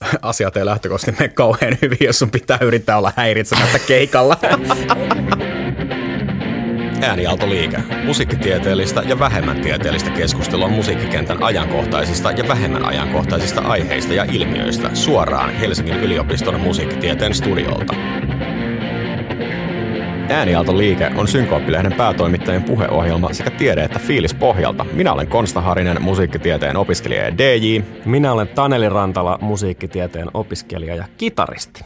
asiat ei lähtökohtaisesti mene kauhean hyvin, jos sun pitää yrittää olla häiritsemättä keikalla. Äänialtoliike. Musiikkitieteellistä ja vähemmän tieteellistä keskustelua musiikkikentän ajankohtaisista ja vähemmän ajankohtaisista aiheista ja ilmiöistä suoraan Helsingin yliopiston musiikkitieteen studiolta. Äänialtoliike on Synkooppilehden päätoimittajien puheohjelma sekä tiede- että fiilis pohjalta. Minä olen Konsta Harinen, musiikkitieteen opiskelija ja DJ. Minä olen Taneli Rantala, musiikkitieteen opiskelija ja kitaristi.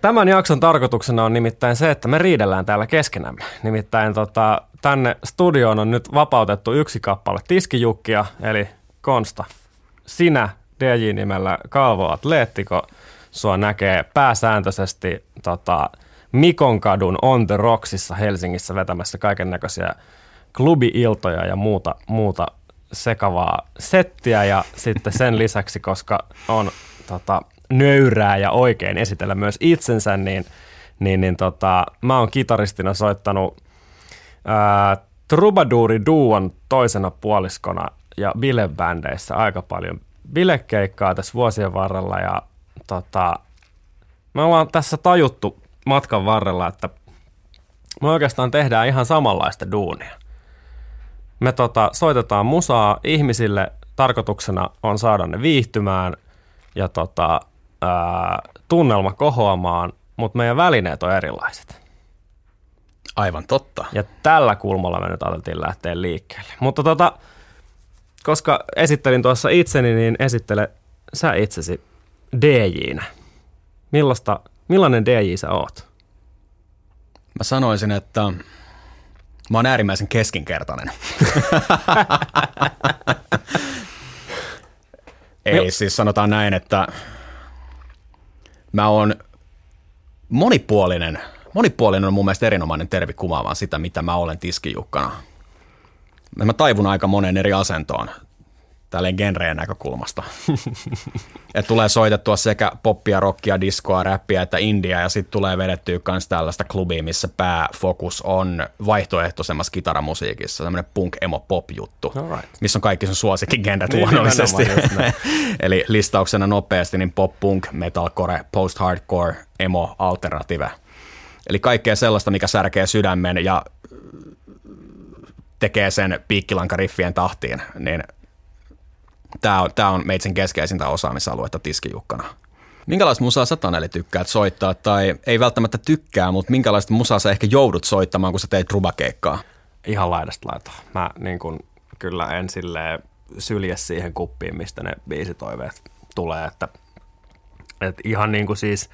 Tämän jakson tarkoituksena on nimittäin se, että me riidellään täällä keskenämme. Nimittäin tota, tänne studioon on nyt vapautettu yksi kappale tiskijukkia, eli Konsta. Sinä DJ-nimellä Kalvo Atleettiko sua näkee pääsääntöisesti tota, Mikonkadun On The Rocksissa Helsingissä vetämässä kaiken näköisiä klubi-iltoja ja muuta, muuta sekavaa settiä ja sitten sen lisäksi, koska on tota, nöyrää ja oikein esitellä myös itsensä, niin, niin, niin tota, mä oon kitaristina soittanut ää, Troubadouri Duon toisena puoliskona ja bilebändeissä aika paljon bilekeikkaa tässä vuosien varrella ja tota, me ollaan tässä tajuttu matkan varrella, että me oikeastaan tehdään ihan samanlaista duunia. Me tota, soitetaan musaa ihmisille, tarkoituksena on saada ne viihtymään ja tota, ää, tunnelma kohoamaan, mutta meidän välineet on erilaiset. Aivan totta. Ja tällä kulmalla me nyt ajateltiin lähteä liikkeelle. Mutta tota, koska esittelin tuossa itseni, niin esittele sä itsesi DJnä. Millaista, millainen DJ sä oot? Mä sanoisin, että mä oon äärimmäisen keskinkertainen. Ei, siis sanotaan näin, että mä oon monipuolinen. Monipuolinen on mun mielestä erinomainen tervi kuvaamaan sitä, mitä mä olen tiskijukkana. Mä taivun aika monen eri asentoon tälleen genreen näkökulmasta. Et tulee soitettua sekä poppia, rockia, diskoa, räppiä että india ja sitten tulee vedettyä myös tällaista klubia, missä pääfokus on vaihtoehtoisemmassa kitaramusiikissa, tämmöinen punk, emo, pop juttu, Alright. missä on kaikki sun suosikkigenret Niin, luonnollisesti. näin. Eli listauksena nopeasti niin pop, punk, metalcore, post-hardcore, emo, alternative. Eli kaikkea sellaista, mikä särkee sydämen ja tekee sen piikkilankariffien tahtiin, niin tämä on, tää on meitsin keskeisintä osaamisaluetta tiskijukkana. Minkälaista musaa sä Taneli tykkäät soittaa, tai ei välttämättä tykkää, mutta minkälaista musaa sä ehkä joudut soittamaan, kun sä teet rubakeikkaa? Ihan laidasta laitaa. Mä niin kun, kyllä en silleen sylje siihen kuppiin, mistä ne biisitoiveet tulee, että, että ihan niin kuin siis,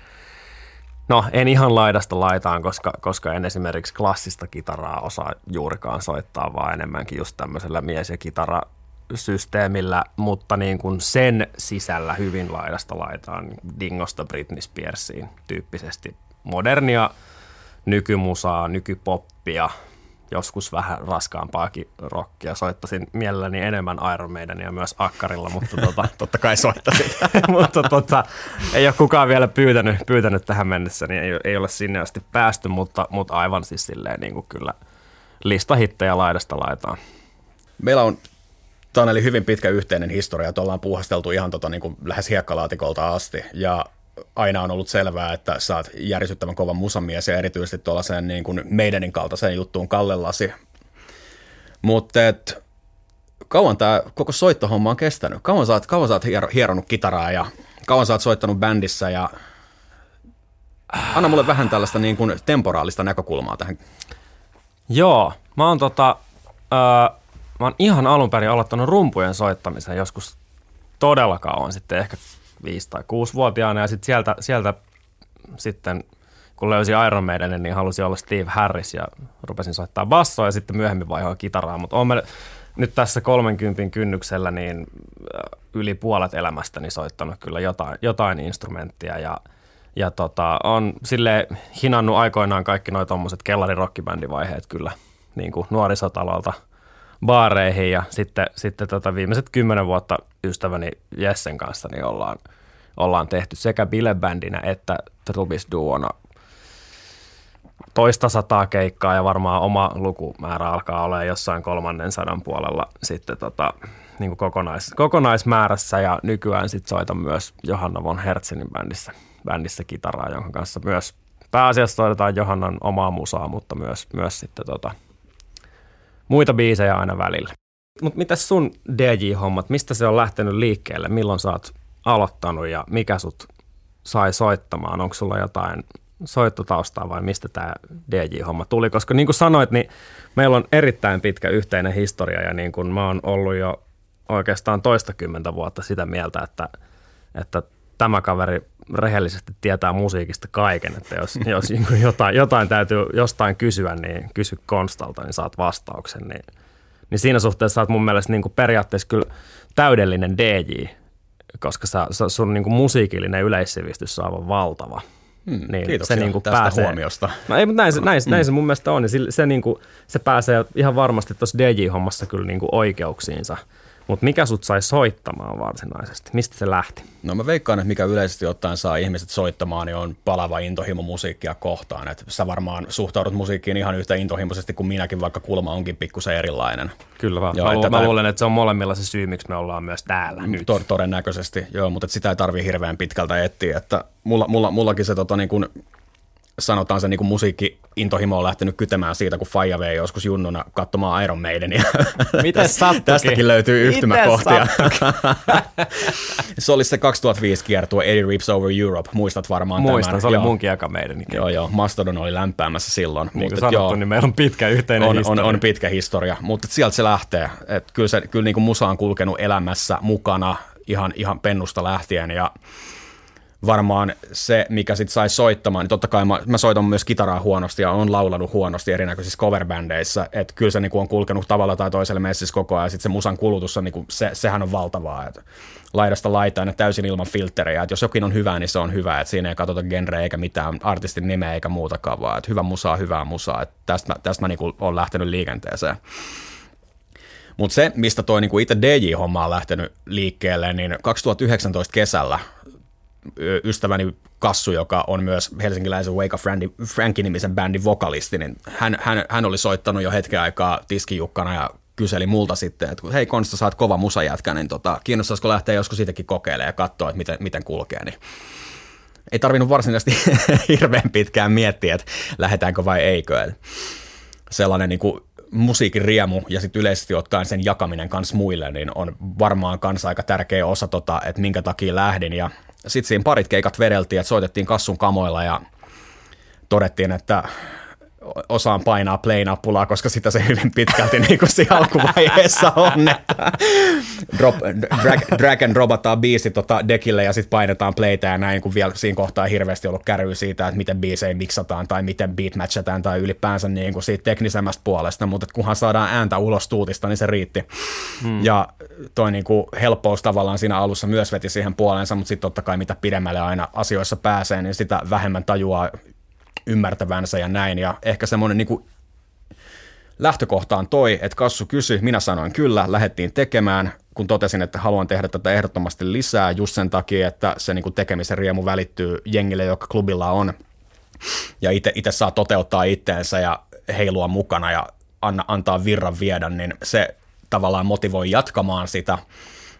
no en ihan laidasta laitaan, koska, koska en esimerkiksi klassista kitaraa osaa juurikaan soittaa, vaan enemmänkin just tämmöisellä mies- ja kitara systeemillä, mutta niin kuin sen sisällä hyvin laidasta laitaan Dingosta Britney Spearsiin tyyppisesti modernia nykymusaa, nykypoppia, joskus vähän raskaampaakin rockia. Soittaisin mielelläni enemmän Iron Maidenia myös akkarilla, mutta, tota, Totta kai soittaisit. mutta tota, ei ole kukaan vielä pyytänyt, pyytänyt tähän mennessä, niin ei, ei ole sinne asti päästy, mutta, mutta aivan siis silleen niin kuin kyllä listahittejä laidasta laitaan. Meillä on Taneli hyvin pitkä yhteinen historia, että ollaan puuhasteltu ihan tota, niin kuin lähes hiekkalaatikolta asti. Ja aina on ollut selvää, että sä oot järisyttävän kova musamies ja erityisesti tuollaiseen niin kuin meidänin kaltaiseen juttuun kallellasi. Mutta kauan tämä koko soittohomma on kestänyt? Kauan sä oot, kauan sä oot hiero- hieronut kitaraa ja kauan sä oot soittanut bändissä ja anna mulle vähän tällaista niin kuin temporaalista näkökulmaa tähän. Joo, mä oon tota, öö, mä oon ihan alun perin aloittanut rumpujen soittamisen joskus todella kauan sitten, ehkä 5 tai 6-vuotiaana ja sitten sieltä, sieltä sitten kun löysin Iron Maidenin, niin halusin olla Steve Harris ja rupesin soittaa bassoa ja sitten myöhemmin vaihoin kitaraa, mutta on nyt tässä 30 kynnyksellä niin äh, yli puolet elämästäni soittanut kyllä jotain, jotain instrumenttia. Ja, ja tota, on sille hinannut aikoinaan kaikki noin tommoset kellarirockibändivaiheet kyllä niin kuin nuorisotalolta baareihin ja sitten, sitten tota viimeiset kymmenen vuotta ystäväni Jessen kanssa niin ollaan, ollaan tehty sekä bilebändinä että Trubis Duona toista sataa keikkaa ja varmaan oma lukumäärä alkaa olla jossain kolmannen sadan puolella sitten tota, niin kuin kokonais, kokonaismäärässä. Ja nykyään sitten soitan myös Johanna von Herzenin bändissä, bändissä kitaraa, jonka kanssa myös pääasiassa soitetaan Johannan omaa musaa, mutta myös, myös sitten tota, muita biisejä aina välillä. Mutta mitä sun DJ-hommat, mistä se on lähtenyt liikkeelle? Milloin sä oot aloittanut ja mikä sut sai soittamaan? Onko sulla jotain soittotaustaa vai mistä tämä DJ-homma tuli? Koska niin kuin sanoit, niin meillä on erittäin pitkä yhteinen historia ja niin kuin mä oon ollut jo oikeastaan toistakymmentä vuotta sitä mieltä, että, että tämä kaveri rehellisesti tietää musiikista kaiken, että jos, jos jotain, jotain täytyy jostain kysyä, niin kysy Konstalta, niin saat vastauksen. Niin, niin siinä suhteessa olet mun mielestä niin kuin periaatteessa kyllä täydellinen DJ, koska sä, sun niin kuin musiikillinen yleissivistys on aivan valtava. Hmm, niin Kiitoksia se niin kuin tästä pääsee, huomiosta. No ei, mutta näin, näin, mm. näin se mun mielestä on. Niin se, se, niin kuin, se pääsee ihan varmasti tuossa DJ-hommassa kyllä niin kuin oikeuksiinsa – mutta mikä sut sai soittamaan varsinaisesti? Mistä se lähti? No mä veikkaan, että mikä yleisesti ottaen saa ihmiset soittamaan, niin on palava intohimo musiikkia kohtaan. Et sä varmaan suhtaudut musiikkiin ihan yhtä intohimoisesti kuin minäkin, vaikka kulma onkin pikkusen erilainen. Kyllä vaan. Joo, mä, lu- mä luulen, että se on molemmilla se syy, miksi me ollaan myös täällä nyt. To- todennäköisesti, joo, mutta sitä ei tarvi hirveän pitkältä etsiä. Että mulla, mulla, mullakin se tota, niin kun sanotaan se niin musiikki-intohimo on lähtenyt kytemään siitä, kun Faija vei joskus junnuna katsomaan Iron Maidenia. Miten Tästäkin löytyy yhtymäkohtia. se oli se 2005 kiertue Eddie Rips Over Europe, muistat varmaan Muistan, tämän. se oli joo. munkin aika meidän. Joo, joo, Mastodon oli lämpäämässä silloin. Niin kuin sanottu, joo, niin meillä on pitkä yhteinen on, historia. On, on pitkä historia, mutta sieltä se lähtee. Et kyllä, se, kyllä niin kuin musa on kulkenut elämässä mukana ihan, ihan pennusta lähtien ja varmaan se, mikä sitten sai soittamaan, niin totta kai mä, mä soitan myös kitaraa huonosti ja on laulanut huonosti erinäköisissä coverbändeissä, että kyllä se niinku on kulkenut tavalla tai toiselle messissä koko ajan, ja sitten se musan kulutus on, niinku, se, sehän on valtavaa, että laidasta laitaan ja täysin ilman filtterejä, että jos jokin on hyvä, niin se on hyvä, että siinä ei katsota genreä eikä mitään artistin nimeä eikä muutakaan, vaan. Että hyvä musa on hyvää musaa, että tästä mä, tästä mä niinku olen lähtenyt liikenteeseen. Mutta se, mistä toi niinku itse DJ-homma on lähtenyt liikkeelle, niin 2019 kesällä ystäväni Kassu, joka on myös helsinkiläisen Wake of Frankie-nimisen bändin vokalisti, niin hän, hän, hän oli soittanut jo hetken aikaa tiskijukkana ja kyseli multa sitten, että hei Konsta, sä oot kova musajätkä, niin tota, kiinnostaisiko lähteä joskus siitäkin kokeilemaan ja katsoa, että miten, miten kulkee. Niin ei tarvinnut varsinaisesti hirveän pitkään miettiä, että lähdetäänkö vai eikö. Et sellainen niin kuin musiikin riemu ja sitten yleisesti ottaen sen jakaminen kans muille, niin on varmaan kans aika tärkeä osa, tota, että minkä takia lähdin. Ja sitten siinä parit keikat vedeltiin, että soitettiin kassun kamoilla ja todettiin, että osaan painaa play-nappulaa, koska sitä se hyvin pitkälti niin kuin siinä alkuvaiheessa on, että drop, drag, drag and dropataan biisi tota dekille ja sitten painetaan playtä ja näin, kun vielä siinä kohtaa hirveästi ollut kärryä siitä, että miten biisejä miksataan tai miten beat matchataan tai ylipäänsä niin kuin siitä teknisemmästä puolesta, mutta kunhan saadaan ääntä ulos tuutista, niin se riitti. Hmm. Ja toi niin kuin helppous tavallaan siinä alussa myös veti siihen puoleensa, mutta sitten totta kai mitä pidemmälle aina asioissa pääsee, niin sitä vähemmän tajuaa ymmärtävänsä ja näin. Ja ehkä semmoinen niin lähtökohta on toi, että Kassu kysyi, minä sanoin kyllä, lähdettiin tekemään, kun totesin, että haluan tehdä tätä ehdottomasti lisää just sen takia, että se niin kuin tekemisen riemu välittyy jengille, joka klubilla on, ja itse saa toteuttaa itteensä ja heilua mukana ja anna, antaa virran viedä, niin se tavallaan motivoi jatkamaan sitä,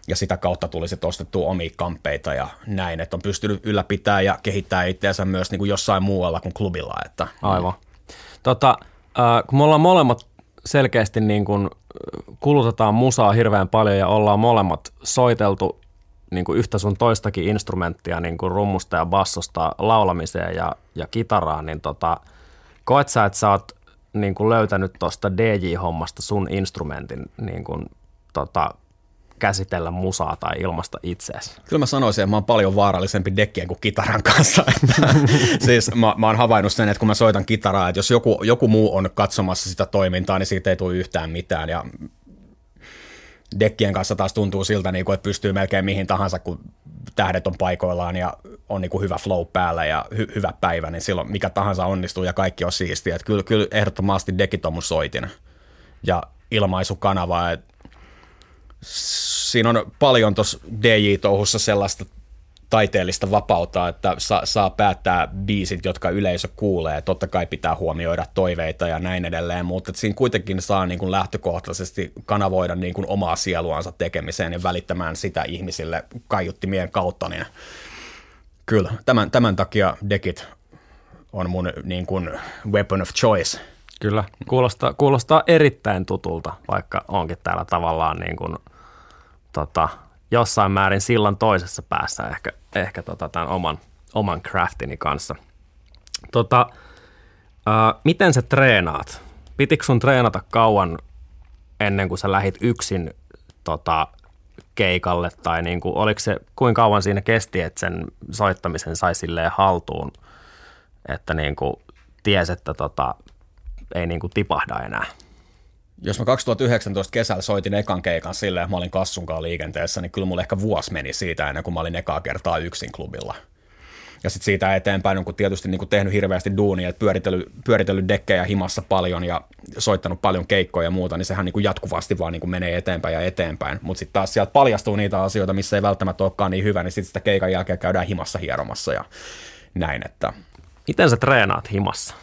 ja sitä kautta tuli sitten ostettua omia kampeita ja näin, että on pystynyt ylläpitämään ja kehittämään itseänsä myös niin kuin jossain muualla kuin klubilla. Että, Aivan. Tota, äh, kun me ollaan molemmat selkeästi niin kuin kulutetaan musaa hirveän paljon ja ollaan molemmat soiteltu niin kuin yhtä sun toistakin instrumenttia, niin kuin rummusta ja bassosta laulamiseen ja, ja kitaraan, niin tota, koet sä, että sä oot niin kuin löytänyt tuosta DJ-hommasta sun instrumentin niin kuin, tota, käsitellä musaa tai ilmasta itseäsi? Kyllä mä sanoisin, että mä oon paljon vaarallisempi dekkien kuin kitaran kanssa. siis mä, mä oon havainnut sen, että kun mä soitan kitaraa, että jos joku, joku muu on katsomassa sitä toimintaa, niin siitä ei tule yhtään mitään. Ja dekkien kanssa taas tuntuu siltä, niin kuin, että pystyy melkein mihin tahansa, kun tähdet on paikoillaan ja on niin kuin hyvä flow päällä ja hy- hyvä päivä, niin silloin mikä tahansa onnistuu ja kaikki on siistiä. Että kyllä, kyllä ehdottomasti dekit on mun soitin ja ilmaisukanava, että siinä on paljon tuossa DJ-touhussa sellaista taiteellista vapautta, että saa, saa päättää biisit, jotka yleisö kuulee. Totta kai pitää huomioida toiveita ja näin edelleen, mutta siinä kuitenkin saa niin kuin lähtökohtaisesti kanavoida niin kuin omaa sieluansa tekemiseen ja välittämään sitä ihmisille kaiuttimien kautta. Niin kyllä, tämän, tämän takia dekit on mun niin kuin weapon of choice. Kyllä, kuulostaa, kuulostaa erittäin tutulta, vaikka onkin täällä tavallaan niin kuin, tota, jossain määrin sillan toisessa päässä ehkä, ehkä tota, tämän oman, oman craftini kanssa. Tota, ää, miten sä treenaat? Pitikö sun treenata kauan ennen kuin sä lähit yksin tota, keikalle? Tai niin kuin, oliko se, kuinka kauan siinä kesti, että sen soittamisen sai silleen haltuun, että niin kuin, ties, että tota, ei niin kuin tipahda enää? Jos mä 2019 kesällä soitin ekan keikan silleen, että mä olin kassunkaan liikenteessä, niin kyllä mulla ehkä vuosi meni siitä ennen kuin mä olin ekaa kertaa yksin klubilla. Ja sitten siitä eteenpäin kun tietysti niin kuin tehnyt hirveästi duunia, että pyöritellyt, pyöritellyt dekkejä himassa paljon ja soittanut paljon keikkoja ja muuta, niin sehän niin kuin jatkuvasti vaan niin kuin menee eteenpäin ja eteenpäin. Mutta sitten taas sieltä paljastuu niitä asioita, missä ei välttämättä olekaan niin hyvä, niin sitten sitä keikan jälkeen käydään himassa hieromassa ja näin. Että... Miten sä treenaat himassa?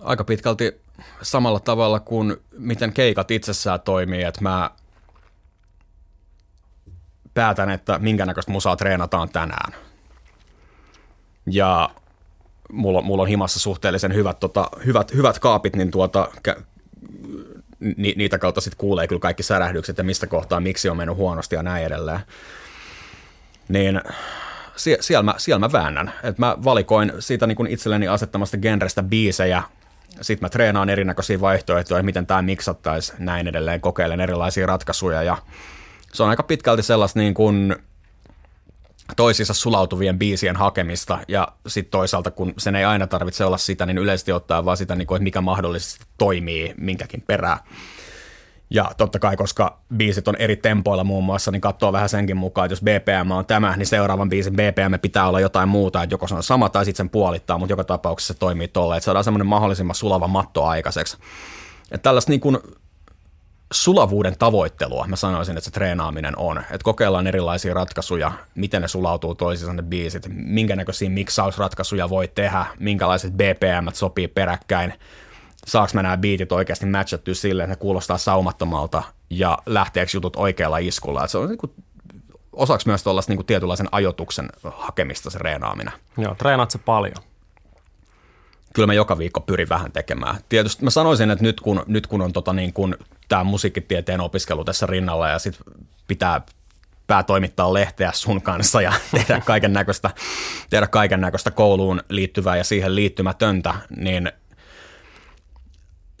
Aika pitkälti samalla tavalla kuin miten keikat itsessään toimii, että mä päätän, että minkä näköistä musaa treenataan tänään. Ja mulla, mulla on himassa suhteellisen hyvät, tota, hyvät, hyvät kaapit, niin tuota, ni, niitä kautta sitten kuulee kyllä kaikki särähdykset ja mistä kohtaa miksi on mennyt huonosti ja näin edelleen. Niin sie, siellä, mä, siellä mä väännän. Et mä valikoin siitä niin itselleni asettamasta genrestä biisejä, sitten mä treenaan erinäköisiä vaihtoehtoja, miten tämä miksattaisi näin edelleen, kokeilen erilaisia ratkaisuja ja se on aika pitkälti sellaista niin kuin toisissa sulautuvien biisien hakemista ja sitten toisaalta, kun sen ei aina tarvitse olla sitä, niin yleisesti ottaa vaan sitä, niin kuin, että mikä mahdollisesti toimii minkäkin perään. Ja totta kai, koska biisit on eri tempoilla muun muassa, niin katsoo vähän senkin mukaan, että jos BPM on tämä, niin seuraavan biisin BPM pitää olla jotain muuta, että joko se on sama tai sitten sen puolittaa, mutta joka tapauksessa se toimii tolleen, että saadaan semmoinen mahdollisimman sulava matto aikaiseksi. Että tällaista niin kuin sulavuuden tavoittelua mä sanoisin, että se treenaaminen on. Että kokeillaan erilaisia ratkaisuja, miten ne sulautuu toisiinsa ne biisit, minkä näköisiä miksausratkaisuja voi tehdä, minkälaiset BPM sopii peräkkäin – saaks mä nämä biitit oikeasti matchattua silleen, että ne kuulostaa saumattomalta ja lähteekö jutut oikealla iskulla. Et se on niin kuin, osaksi myös tuollaista niin tietynlaisen ajotuksen hakemista se reenaaminen. Joo, treenaat se paljon? Kyllä mä joka viikko pyrin vähän tekemään. Tietysti mä sanoisin, että nyt kun, nyt kun on tota niin kuin tämä musiikkitieteen opiskelu tässä rinnalla ja sit pitää päätoimittaa lehteä sun kanssa ja tehdä kaiken näköistä, tehdä kaiken näköistä kouluun liittyvää ja siihen liittymätöntä, niin –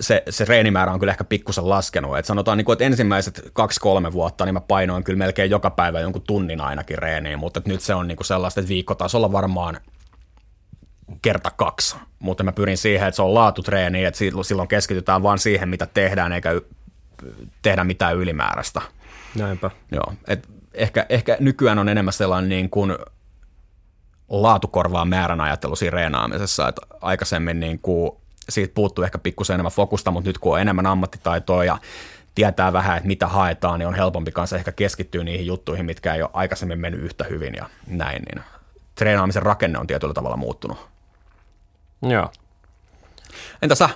se, se reenimäärä on kyllä ehkä pikkusen laskenut. Et sanotaan, niin kuin, että ensimmäiset kaksi-kolme vuotta niin mä painoin kyllä melkein joka päivä jonkun tunnin ainakin reeniin, mutta nyt se on niin kuin sellaista, että viikkotasolla varmaan kerta kaksi. Mutta mä pyrin siihen, että se on laatutreeni, että silloin keskitytään vain siihen, mitä tehdään, eikä tehdä mitään ylimääräistä. Näinpä. Joo, et ehkä, ehkä nykyään on enemmän sellainen niin kuin laatukorvaa määrän ajattelu siinä reenaamisessa, että aikaisemmin niin kuin siitä puuttuu ehkä pikkusen enemmän fokusta, mutta nyt kun on enemmän ammattitaitoa ja tietää vähän, että mitä haetaan, niin on helpompi kanssa ehkä keskittyä niihin juttuihin, mitkä ei ole aikaisemmin mennyt yhtä hyvin ja näin, niin treenaamisen rakenne on tietyllä tavalla muuttunut. Joo. Entä sä?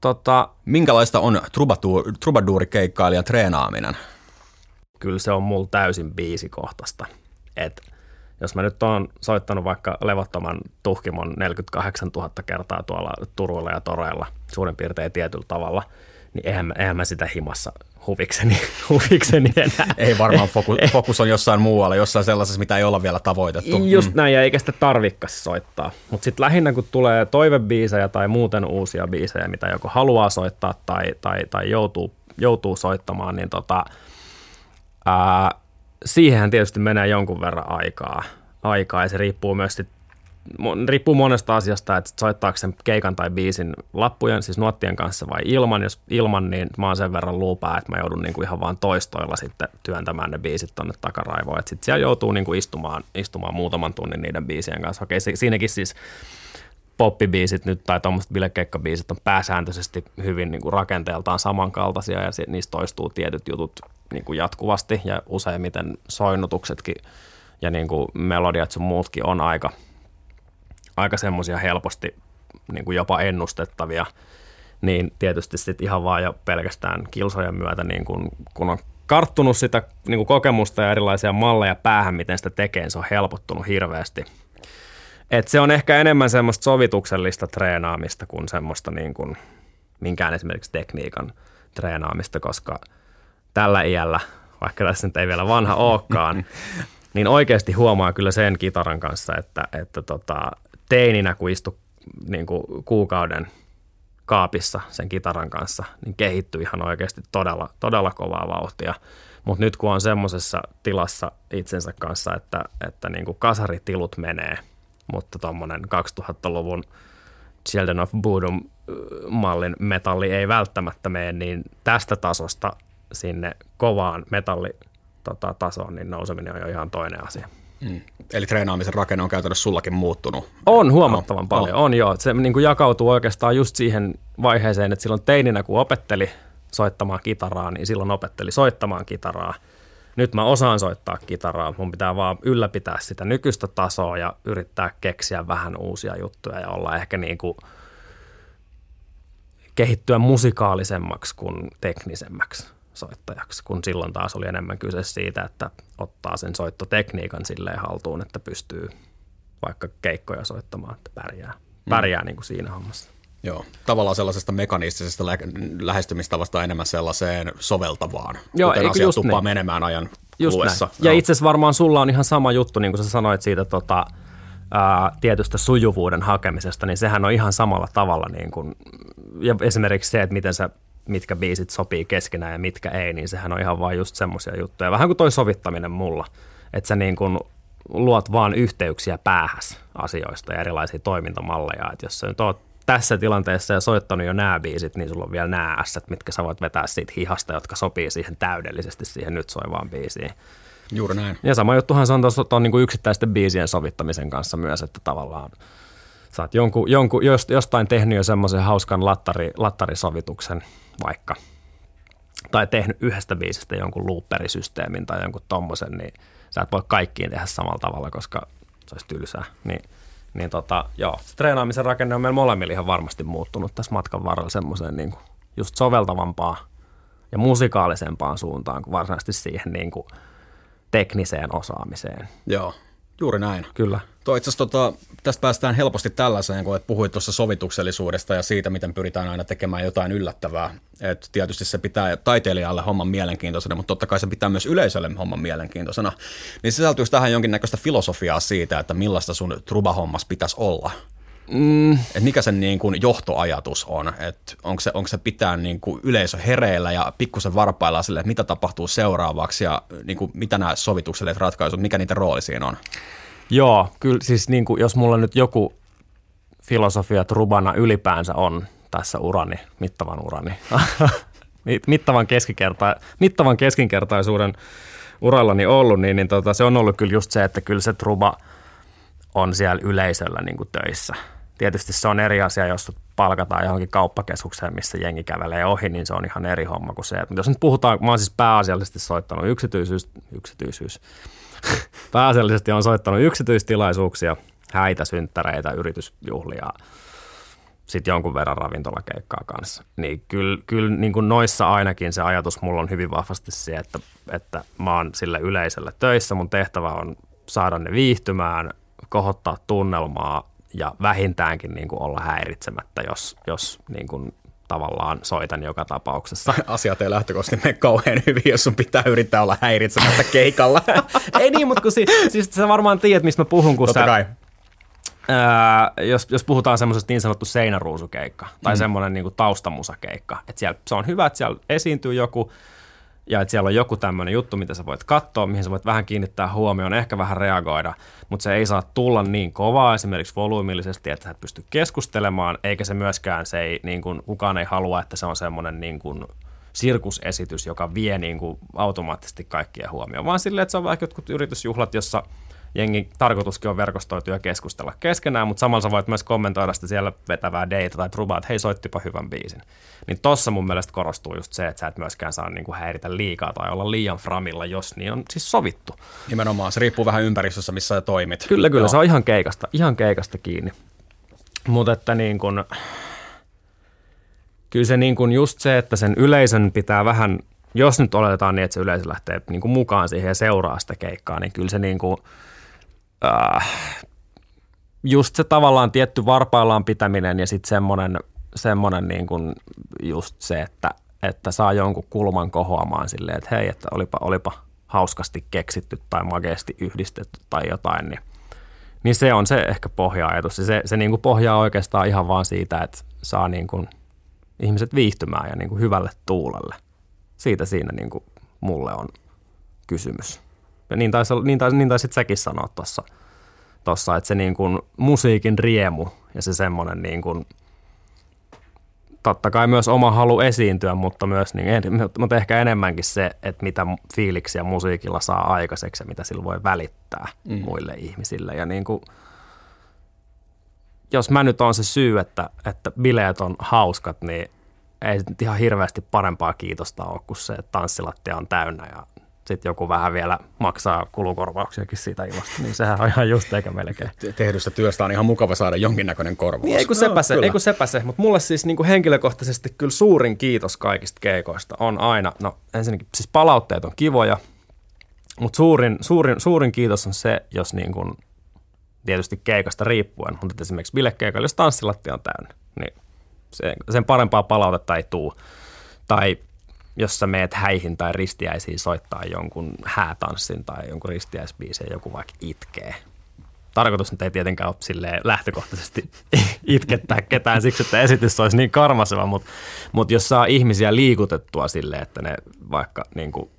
Tota, Minkälaista on trubaduurikeikkailijan treenaaminen? Kyllä se on mulla täysin biisikohtaista. Et jos mä nyt oon soittanut vaikka levottoman tuhkimon 48 000 kertaa tuolla Turuilla ja Toreilla suurin piirtein tietyllä tavalla, niin eihän mä, eihän mä sitä himassa huvikseni, huvikseni enää. Ei varmaan fokus, fokus on jossain muualla, jossain sellaisessa, mitä ei olla vielä tavoitettu. Just mm. näin, ja eikä sitä tarvikkas soittaa. Mutta sitten lähinnä, kun tulee toivebiisejä tai muuten uusia biisejä, mitä joko haluaa soittaa tai, tai, tai joutuu, joutuu soittamaan, niin tota, ää, siihen tietysti menee jonkun verran aikaa, aikaa ja se riippuu myös sit, riippuu monesta asiasta, että soittaako sen keikan tai biisin lappujen, siis nuottien kanssa vai ilman. Jos ilman, niin mä oon sen verran luupää, että mä joudun niinku ihan vaan toistoilla sitten työntämään ne biisit tonne takaraivoon. Että sitten siellä joutuu niinku istumaan, istumaan muutaman tunnin niiden biisien kanssa. Okei, siinäkin siis poppibiisit nyt tai tuommoiset bilekeikkabiisit on pääsääntöisesti hyvin niin kuin rakenteeltaan samankaltaisia ja se, niistä toistuu tietyt jutut niin kuin jatkuvasti ja useimmiten soinnutuksetkin ja niin kuin melodiat sun muutkin on aika, aika semmoisia helposti niin kuin jopa ennustettavia, niin tietysti sitten ihan vaan jo pelkästään kilsojen myötä, niin kun, kun on karttunut sitä niin kuin kokemusta ja erilaisia malleja päähän, miten sitä tekee, niin se on helpottunut hirveästi. Et se on ehkä enemmän semmoista sovituksellista treenaamista kuin semmoista niin kuin minkään esimerkiksi tekniikan treenaamista, koska tällä iällä, vaikka tässä nyt ei vielä vanha olekaan, niin oikeasti huomaa kyllä sen kitaran kanssa, että, että tota, teininä kun istu niin kuin kuukauden kaapissa sen kitaran kanssa, niin kehittyy ihan oikeasti todella, todella kovaa vauhtia. Mutta nyt kun on semmoisessa tilassa itsensä kanssa, että, että niin kuin kasaritilut menee, mutta tuommoinen 2000-luvun Children of Bodom mallin metalli ei välttämättä mene, niin tästä tasosta sinne kovaan metallitasoon, tota, niin nouseminen on jo ihan toinen asia. Mm. Eli treenaamisen rakenne on käytännössä sullakin muuttunut. On huomattavan no, paljon, on, on joo. Se niin kuin jakautuu oikeastaan just siihen vaiheeseen, että silloin teininä kun opetteli soittamaan kitaraa, niin silloin opetteli soittamaan kitaraa. Nyt mä osaan soittaa kitaraa, mun pitää vaan ylläpitää sitä nykyistä tasoa ja yrittää keksiä vähän uusia juttuja ja olla ehkä niin kuin kehittyä musikaalisemmaksi kuin teknisemmäksi soittajaksi, kun silloin taas oli enemmän kyse siitä, että ottaa sen soittotekniikan silleen haltuun, että pystyy vaikka keikkoja soittamaan, että pärjää, mm. pärjää mm. niin kuin siinä hommassa. Joo, tavallaan sellaisesta mekanistisesta lä- lähestymistavasta enemmän sellaiseen soveltavaan, Joo, kuten asiat tuppaa niin. menemään ajan just kuluessa. Näin. Ja itse asiassa varmaan sulla on ihan sama juttu, niin kuin sä sanoit siitä tota, ää, tietystä sujuvuuden hakemisesta, niin sehän on ihan samalla tavalla. Niin kuin, ja esimerkiksi se, että miten sä mitkä biisit sopii keskenään ja mitkä ei, niin sehän on ihan vain just semmoisia juttuja. Vähän kuin toi sovittaminen mulla, että sä niin kuin luot vaan yhteyksiä päähäs asioista ja erilaisia toimintamalleja. Että jos sä nyt oot tässä tilanteessa ja soittanut jo nämä biisit, niin sulla on vielä nämä ässät, mitkä sä voit vetää siitä hihasta, jotka sopii siihen täydellisesti siihen nyt soivaan biisiin. Juuri näin. Ja sama juttuhan se on tuon niin yksittäisten biisien sovittamisen kanssa myös, että tavallaan sä oot jonkun, jonkun, jostain tehnyt jo semmoisen hauskan lattari, lattarisovituksen vaikka, tai tehnyt yhdestä biisistä jonkun looperisysteemin tai jonkun tommosen, niin sä et voi kaikkiin tehdä samalla tavalla, koska se olisi tylsää. Niin, niin tota, joo, se treenaamisen rakenne on meillä molemmilla ihan varmasti muuttunut tässä matkan varrella semmoiseen niin kuin just soveltavampaan ja musikaalisempaan suuntaan kuin varsinaisesti siihen niin kuin tekniseen osaamiseen. Joo, juuri näin. Kyllä. Tuo itse tota, tästä päästään helposti tällaiseen, kun et puhuit tuossa sovituksellisuudesta ja siitä, miten pyritään aina tekemään jotain yllättävää. Et tietysti se pitää taiteilijalle homman mielenkiintoisena, mutta totta kai se pitää myös yleisölle homman mielenkiintoisena. Niin sisältyisi tähän jonkinnäköistä filosofiaa siitä, että millaista sun trubahommas pitäisi olla. Mm. Et mikä sen niin kuin johtoajatus on, onko se, onko se pitää niin kuin yleisö hereillä ja pikkusen varpailla sille, että mitä tapahtuu seuraavaksi ja niin kuin mitä nämä sovitukselliset ratkaisut, mikä niiden rooli siinä on? Joo, kyllä siis niin kuin, jos mulla nyt joku filosofia trubana ylipäänsä on tässä urani, mittavan urani, mittavan, keskikerta, mittavan keskinkertaisuuden urallani ollut, niin, niin tota, se on ollut kyllä just se, että kyllä se truba on siellä yleisöllä niin kuin töissä. Tietysti se on eri asia, jos palkataan johonkin kauppakeskukseen, missä jengi kävelee ohi, niin se on ihan eri homma kuin se. Mutta jos nyt puhutaan, mä oon siis pääasiallisesti soittanut yksityisyys, yksityisyys pääasiallisesti on soittanut yksityistilaisuuksia, häitä, synttäreitä, yritysjuhlia, sitten jonkun verran ravintolakeikkaa kanssa. Niin kyllä, kyllä niin kuin noissa ainakin se ajatus mulla on hyvin vahvasti se, että, että mä oon sille yleisölle töissä. Mun tehtävä on saada ne viihtymään, kohottaa tunnelmaa ja vähintäänkin niin kuin olla häiritsemättä, jos, jos niin kuin tavallaan soitan joka tapauksessa. Asiat ei lähtökohtaisesti mene kauhean hyvin, jos sun pitää yrittää olla häiritsemättä keikalla. ei niin, mutta kun si, siis sä varmaan tiedät, mistä mä puhun, kun Totta sä, kai. Ää, jos, jos puhutaan semmoisesta niin sanottu seinäruusukeikka tai mm. semmoinen niin taustamusakeikka, että siellä, se on hyvä, että siellä esiintyy joku, ja että siellä on joku tämmöinen juttu, mitä sä voit katsoa, mihin sä voit vähän kiinnittää huomioon, ehkä vähän reagoida, mutta se ei saa tulla niin kovaa esimerkiksi volyymillisesti, että sä et pysty keskustelemaan, eikä se myöskään, se ei, niin kuin, kukaan ei halua, että se on semmoinen niin kuin, sirkusesitys, joka vie niin kuin, automaattisesti kaikkien huomioon, vaan silleen, että se on vaikka jotkut yritysjuhlat, jossa jengi tarkoituskin on verkostoitua ja keskustella keskenään, mutta samalla sä voit myös kommentoida sitä siellä vetävää deitä tai trubaa, että hei soittipa hyvän biisin. Niin tossa mun mielestä korostuu just se, että sä et myöskään saa niinku häiritä liikaa tai olla liian framilla, jos niin on siis sovittu. Nimenomaan, se riippuu vähän ympäristössä, missä sä toimit. Kyllä, kyllä, Joo. se on ihan keikasta, ihan keikasta kiinni. Mutta että niin kun, kyllä se niin kun just se, että sen yleisön pitää vähän, jos nyt oletetaan niin, että se yleisö lähtee niin kuin mukaan siihen ja seuraa sitä keikkaa, niin kyllä se niin kuin, äh, just se tavallaan tietty varpaillaan pitäminen ja sitten semmoinen, semmoinen niin kuin just se, että, että saa jonkun kulman kohoamaan silleen, että hei, että olipa, olipa hauskasti keksitty tai mageesti yhdistetty tai jotain, niin, niin se on se ehkä pohja-ajatus. Se, se niin kuin pohjaa oikeastaan ihan vaan siitä, että saa niin kuin ihmiset viihtymään ja niin kuin hyvälle tuulelle. Siitä siinä niin kuin mulle on kysymys. Niin taisi, niin taisi, niin taisi säkin sanoa tuossa, tossa, että se niin kuin musiikin riemu ja se semmoinen niin kuin, totta kai myös oma halu esiintyä, mutta myös niin, mutta ehkä enemmänkin se, että mitä fiiliksiä musiikilla saa aikaiseksi ja mitä sillä voi välittää mm. muille ihmisille. Ja niin kuin, jos mä nyt on se syy, että, että bileet on hauskat, niin ei ihan hirveästi parempaa kiitosta ole kuin se, että tanssilattia on täynnä ja sitten joku vähän vielä maksaa kulukorvauksiakin siitä ilmasta, niin sehän on ihan just eikä melkein. Tehdystä työstä on ihan mukava saada jonkinnäköinen korvaus. Niin, ei kun sepä se, ei kun sepä se. mutta mulle siis niin kuin henkilökohtaisesti kyllä suurin kiitos kaikista keikoista on aina, no ensinnäkin siis palautteet on kivoja, mutta suurin, suurin, suurin kiitos on se, jos niin kuin, tietysti keikasta riippuen, mutta esimerkiksi bilekeikalla, jos tanssilatti on täynnä, niin se, sen parempaa palautetta ei tule. Tai jos sä meet häihin tai ristiäisiin soittaa jonkun häätanssin tai jonkun ristiäisbiisin ja joku vaikka itkee. Tarkoitus nyt ei tietenkään ole lähtökohtaisesti itkettää ketään siksi, että esitys olisi niin karmaseva, mutta, mutta jos saa ihmisiä liikutettua silleen, että ne vaikka niin kuin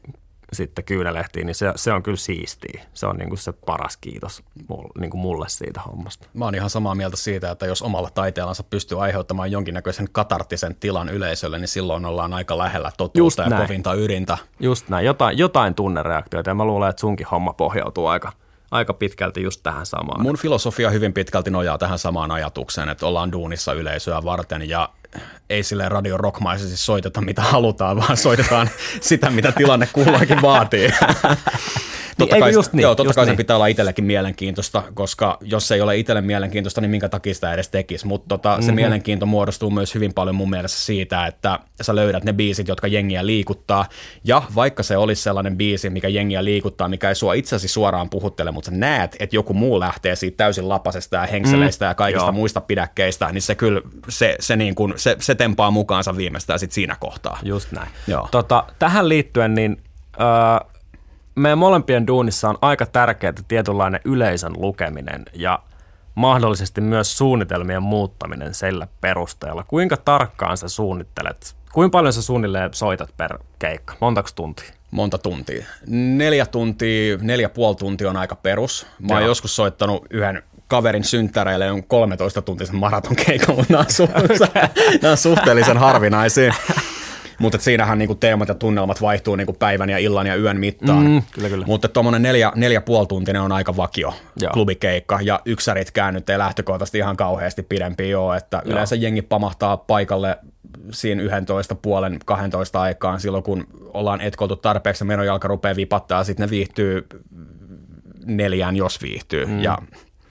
sitten kyynelehtiin, niin se, se on kyllä siistiä. Se on niin kuin se paras kiitos mulle, niin kuin mulle siitä hommasta. Mä oon ihan samaa mieltä siitä, että jos omalla taiteellansa pystyy aiheuttamaan jonkinnäköisen katarttisen tilan yleisölle, niin silloin ollaan aika lähellä totuutta ja näin. kovinta ydintä. Just näin, jotain, jotain tunnereaktioita ja mä luulen, että sunkin homma pohjautuu aika, aika pitkälti just tähän samaan. Mun filosofia hyvin pitkälti nojaa tähän samaan ajatukseen, että ollaan duunissa yleisöä varten ja ei sille radio rockmaisesti soiteta mitä halutaan, vaan soitetaan sitä, mitä tilanne kullakin vaatii. totta niin, kai, just niin, joo, totta just kai niin. sen pitää olla itsellekin mielenkiintoista, koska jos ei ole itselle mielenkiintoista, niin minkä takia sitä edes tekisi. Mutta tota, mm-hmm. se mhm. mielenkiinto muodostuu myös hyvin paljon mun mielestä siitä, että sä löydät ne biisit, jotka jengiä liikuttaa. Ja vaikka se olisi sellainen biisi, mikä jengiä liikuttaa, mikä ei sua itsesi suoraan puhuttele, mutta sä näet, että joku muu lähtee siitä täysin lapasesta ja henkseleistä mm, ja kaikista joo. muista pidäkkeistä, niin se kyllä, se, se, niin kuin, se, se tempaa mukaansa viimeistään sit siinä kohtaa. Just näin. Joo. Tota, tähän liittyen, niin... Öö, meidän molempien duunissa on aika tärkeää tietynlainen yleisön lukeminen ja mahdollisesti myös suunnitelmien muuttaminen sillä perusteella. Kuinka tarkkaan sä suunnittelet, kuinka paljon sä suunnilleen soitat per keikka, montako tuntia? Monta tuntia. Neljä tuntia, neljä puoli tuntia on aika perus. Mä oon joskus soittanut yhden kaverin synttäreille on 13 tuntisen maratonkeikan, mutta nämä on, su- nämä on suhteellisen harvinaisia. Mutta siinähän niinku teemat ja tunnelmat vaihtuu niinku päivän ja illan ja yön mittaan. Mm, kyllä, kyllä. Mutta tuommoinen neljä, neljä tuntinen on aika vakio Joo. klubikeikka ja yksäritkään nyt ei lähtökohtaisesti ihan kauheasti pidempi ole, että Joo. yleensä jengi pamahtaa paikalle siinä 11 puolen 12 aikaan silloin, kun ollaan etkoltu tarpeeksi ja menojalka rupeaa vipattaa, sitten ne viihtyy neljään, jos viihtyy. Mm. Ja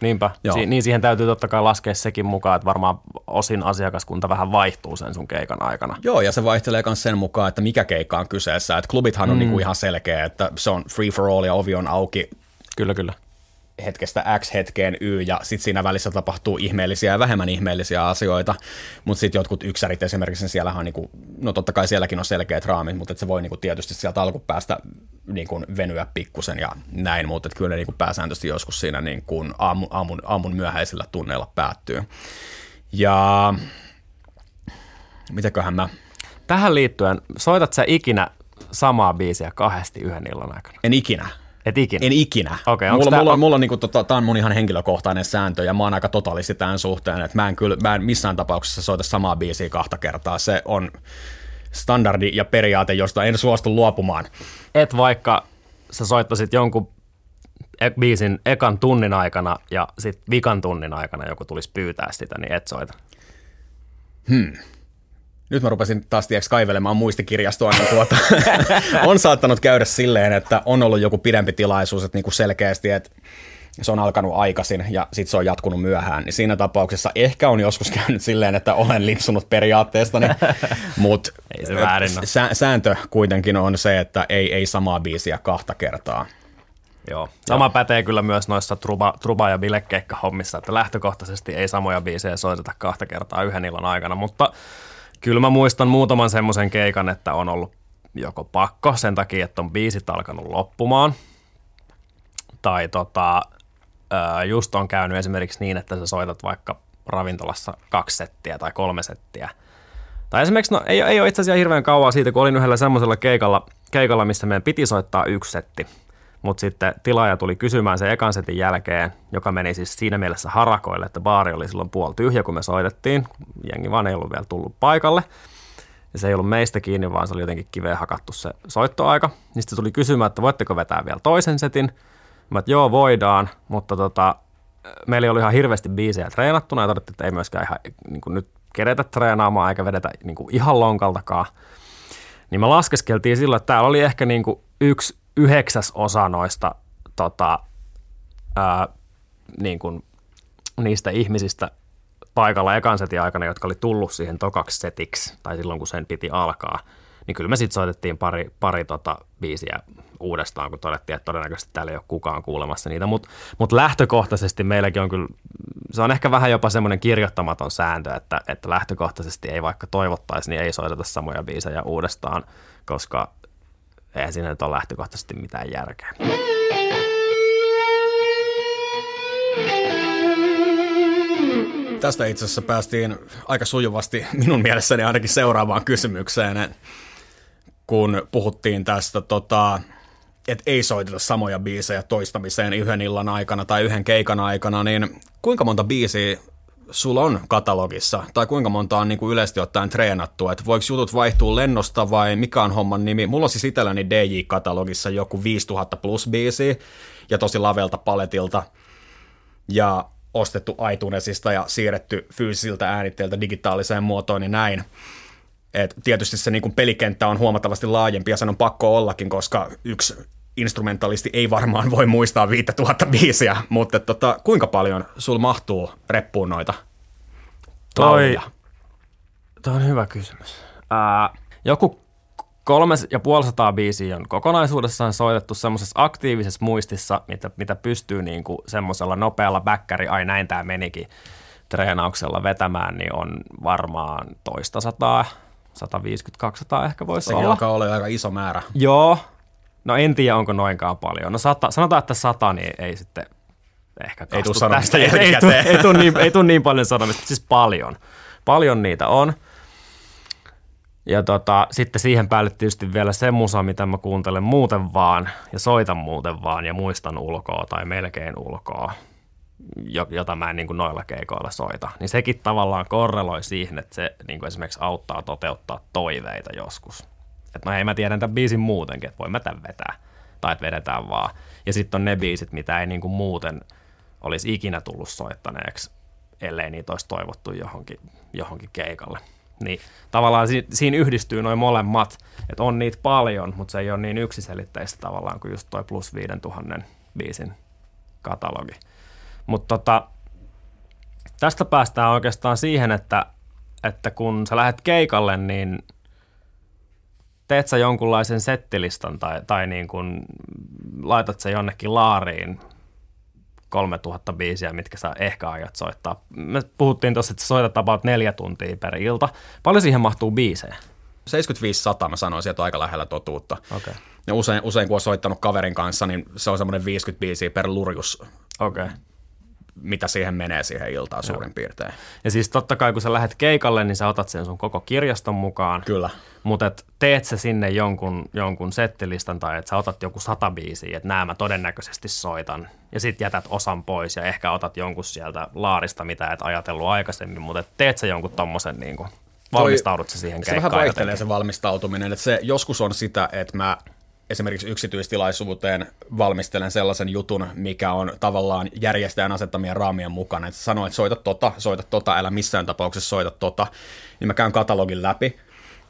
Niinpä. Si- niin siihen täytyy totta kai laskea sekin mukaan, että varmaan osin asiakaskunta vähän vaihtuu sen sun keikan aikana. Joo, ja se vaihtelee myös sen mukaan, että mikä keikka on kyseessä. Et klubithan on mm. niinku ihan selkeä, että se on free for all ja ovi on auki. Kyllä, kyllä hetkestä X hetkeen Y, ja sitten siinä välissä tapahtuu ihmeellisiä ja vähemmän ihmeellisiä asioita, mutta sitten jotkut yksärit esimerkiksi, niin siellähän on, niinku, no totta kai sielläkin on selkeät raamit, mutta se voi niinku tietysti sieltä alkupäästä niinku venyä pikkusen ja näin, mutta kyllä niinku pääsääntöisesti joskus siinä niinku aamun, aamun, aamun myöhäisillä tunneilla päättyy. Ja mitäköhän mä... Tähän liittyen, soitat sä ikinä samaa biisiä kahdesti yhden illan aikana? En ikinä. Et ikinä? En ikinä. Okay, mulla, mulla, mulla on, niinku, tota, tää on mun ihan henkilökohtainen sääntö ja mä oon aika totalisti tämän suhteen, että mä en, kyllä, mä en missään tapauksessa soita samaa biisiä kahta kertaa. Se on standardi ja periaate, josta en suostu luopumaan. Et vaikka sä soittasit jonkun e- biisin ekan tunnin aikana ja sitten vikan tunnin aikana joku tulisi pyytää sitä, niin et soita. Hmm. Nyt mä rupesin taas tiiäks, kaivelemaan muistikirjastoa, niin tuota, on saattanut käydä silleen, että on ollut joku pidempi tilaisuus, että niinku selkeästi, että se on alkanut aikaisin ja sitten se on jatkunut myöhään, niin siinä tapauksessa ehkä on joskus käynyt silleen, että olen lipsunut periaatteestani, mutta sääntö kuitenkin on se, että ei, ei samaa biisiä kahta kertaa. Joo. Sama Joo. pätee kyllä myös noissa truba, truba- ja bilekeikka-hommissa, että lähtökohtaisesti ei samoja biisejä soiteta kahta kertaa yhden illan aikana, mutta kyllä mä muistan muutaman semmoisen keikan, että on ollut joko pakko sen takia, että on biisit alkanut loppumaan, tai tota, just on käynyt esimerkiksi niin, että sä soitat vaikka ravintolassa kaksi settiä tai kolme settiä. Tai esimerkiksi, no ei, ei ole itse asiassa hirveän kauan siitä, kun olin yhdellä semmoisella keikalla, keikalla, missä meidän piti soittaa yksi setti. Mutta sitten tilaaja tuli kysymään sen ekan setin jälkeen, joka meni siis siinä mielessä harakoille, että baari oli silloin puoli tyhjä, kun me soitettiin. Jengi vaan ei ollut vielä tullut paikalle. Ja se ei ollut meistä kiinni, vaan se oli jotenkin kiveen hakattu se soittoaika. Niin sitten tuli kysymään, että voitteko vetää vielä toisen setin. Mä että joo, voidaan, mutta tota, meillä oli ihan hirveästi biisejä treenattuna ja todettiin, että ei myöskään ihan niin nyt keretä treenaamaan eikä vedetä niin ihan lonkaltakaan. Niin me laskeskeltiin silloin, että täällä oli ehkä niin kuin yksi yhdeksäs osa noista tota, ää, niin kuin niistä ihmisistä paikalla ekan setin aikana, jotka oli tullut siihen tokaksi setiksi, tai silloin kun sen piti alkaa, niin kyllä me sitten soitettiin pari, pari tota biisiä uudestaan, kun todettiin, että todennäköisesti täällä ei ole kukaan kuulemassa niitä, mutta mut lähtökohtaisesti meilläkin on kyllä, se on ehkä vähän jopa semmoinen kirjoittamaton sääntö, että, että lähtökohtaisesti ei vaikka toivottaisi, niin ei soiteta samoja biisejä uudestaan, koska eihän siinä nyt ole lähtökohtaisesti mitään järkeä. Tästä itse asiassa päästiin aika sujuvasti minun mielessäni ainakin seuraavaan kysymykseen, kun puhuttiin tästä, tota, että ei soiteta samoja biisejä toistamiseen yhden illan aikana tai yhden keikan aikana, niin kuinka monta biisiä sulla on katalogissa, tai kuinka monta on niin kuin yleisesti ottaen treenattu, että voiko jutut vaihtua lennosta vai mikä on homman nimi. Mulla on siis itselläni DJ-katalogissa joku 5000 plus biisiä, ja tosi lavelta paletilta, ja ostettu iTunesista ja siirretty fyysisiltä äänitteiltä digitaaliseen muotoon, niin näin. Et tietysti se niin kuin pelikenttä on huomattavasti laajempi ja sen on pakko ollakin, koska yksi instrumentalisti ei varmaan voi muistaa 5000 biisiä, mutta tota, kuinka paljon sul mahtuu reppuun noita toi, toi on hyvä kysymys. Ää, joku kolme ja puolisataa biisiä on kokonaisuudessaan soitettu semmoisessa aktiivisessa muistissa, mitä, mitä pystyy niinku semmoisella nopealla bäkkäri, ai näin tämä menikin, treenauksella vetämään, niin on varmaan toista sataa, 150-200 ehkä voisi olla. alkaa olla aika iso määrä. Joo, No en tiedä, onko noinkaan paljon. No sata, sanotaan, että sata, niin ei sitten ehkä ei tule tästä. Ei, ei, tule, ei, tule niin, ei tule niin paljon sanomista, siis paljon. Paljon niitä on. Ja tota, sitten siihen päälle tietysti vielä se musa, mitä mä kuuntelen muuten vaan ja soitan muuten vaan ja muistan ulkoa tai melkein ulkoa, jota mä en niin kuin noilla keikoilla soita. Niin sekin tavallaan korreloi siihen, että se niin kuin esimerkiksi auttaa toteuttaa toiveita joskus. Että no hei, mä tiedän tämän biisin muutenkin, että voin mä tämän vetää. Tai että vedetään vaan. Ja sitten on ne biisit, mitä ei niinku muuten olisi ikinä tullut soittaneeksi, ellei niitä olisi toivottu johonkin, johonkin keikalle. Niin tavallaan si- siinä yhdistyy noin molemmat, että on niitä paljon, mutta se ei ole niin yksiselitteistä tavallaan kuin just toi plus 5000 biisin katalogi. Mutta tota, tästä päästään oikeastaan siihen, että, että kun sä lähdet keikalle, niin – teet sä jonkunlaisen settilistan tai, tai niin kuin laitat sä jonnekin laariin 3000 biisiä, mitkä sä ehkä ajat soittaa. Me puhuttiin tuossa, että sä soitat about neljä tuntia per ilta. Paljon siihen mahtuu biisejä? 75-100 mä sanoisin, että aika lähellä totuutta. Okay. Ja usein, usein kun on soittanut kaverin kanssa, niin se on semmoinen 50 biisiä per lurjus. Okay mitä siihen menee siihen iltaan suurin Joo. piirtein. Ja siis totta kai kun sä lähdet keikalle, niin sä otat sen sun koko kirjaston mukaan. Kyllä. Mutta teet sä sinne jonkun, jonkun settilistan tai että sä otat joku sata biisiä, että nämä mä todennäköisesti soitan. Ja sit jätät osan pois ja ehkä otat jonkun sieltä laarista, mitä et ajatellut aikaisemmin, mutta teet sä jonkun tommosen niin kuin, valmistaudut sä siihen keikkaan? Se vähän vaihtelee se valmistautuminen, että se joskus on sitä, että mä esimerkiksi yksityistilaisuuteen valmistelen sellaisen jutun, mikä on tavallaan järjestäjän asettamien raamien mukana. Että sanoo, että soita tota, soita tota, älä missään tapauksessa soita tota. Niin mä käyn katalogin läpi,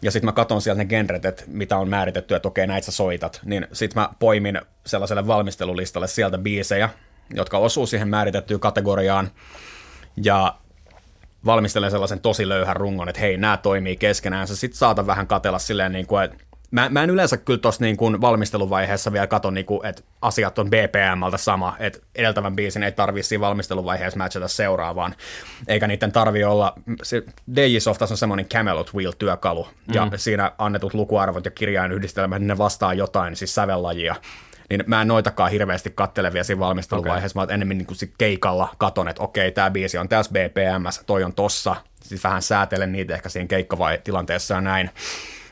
ja sitten mä katson sieltä ne genret, että mitä on määritetty, että okei, näitä sä soitat. Niin sitten mä poimin sellaiselle valmistelulistalle sieltä biisejä, jotka osuu siihen määritettyyn kategoriaan. Ja valmistelen sellaisen tosi löyhän rungon, että hei, nämä toimii keskenään. Sä sit saatan vähän katella silleen, niin kuin, että Mä, mä en yleensä kyllä tuossa niin kuin valmisteluvaiheessa vielä katon, niin kuin, että asiat on BPMltä sama, että edeltävän biisin ei tarvitse siinä valmisteluvaiheessa matchata seuraavaan, eikä niiden tarvi olla, se Digisoftassa on semmoinen Camelot Wheel-työkalu, mm. ja siinä annetut lukuarvot ja kirjain yhdistelmät, ne vastaa jotain, siis sävellajia, niin mä en noitakaan hirveästi kattelevia siinä valmisteluvaiheessa, okay. mä enemmän niin kuin sit keikalla katon, että okei, tämä biisi on tässä BPMS, toi on tossa, siis vähän säätelen niitä ehkä siinä keikkavai-tilanteessa ja näin,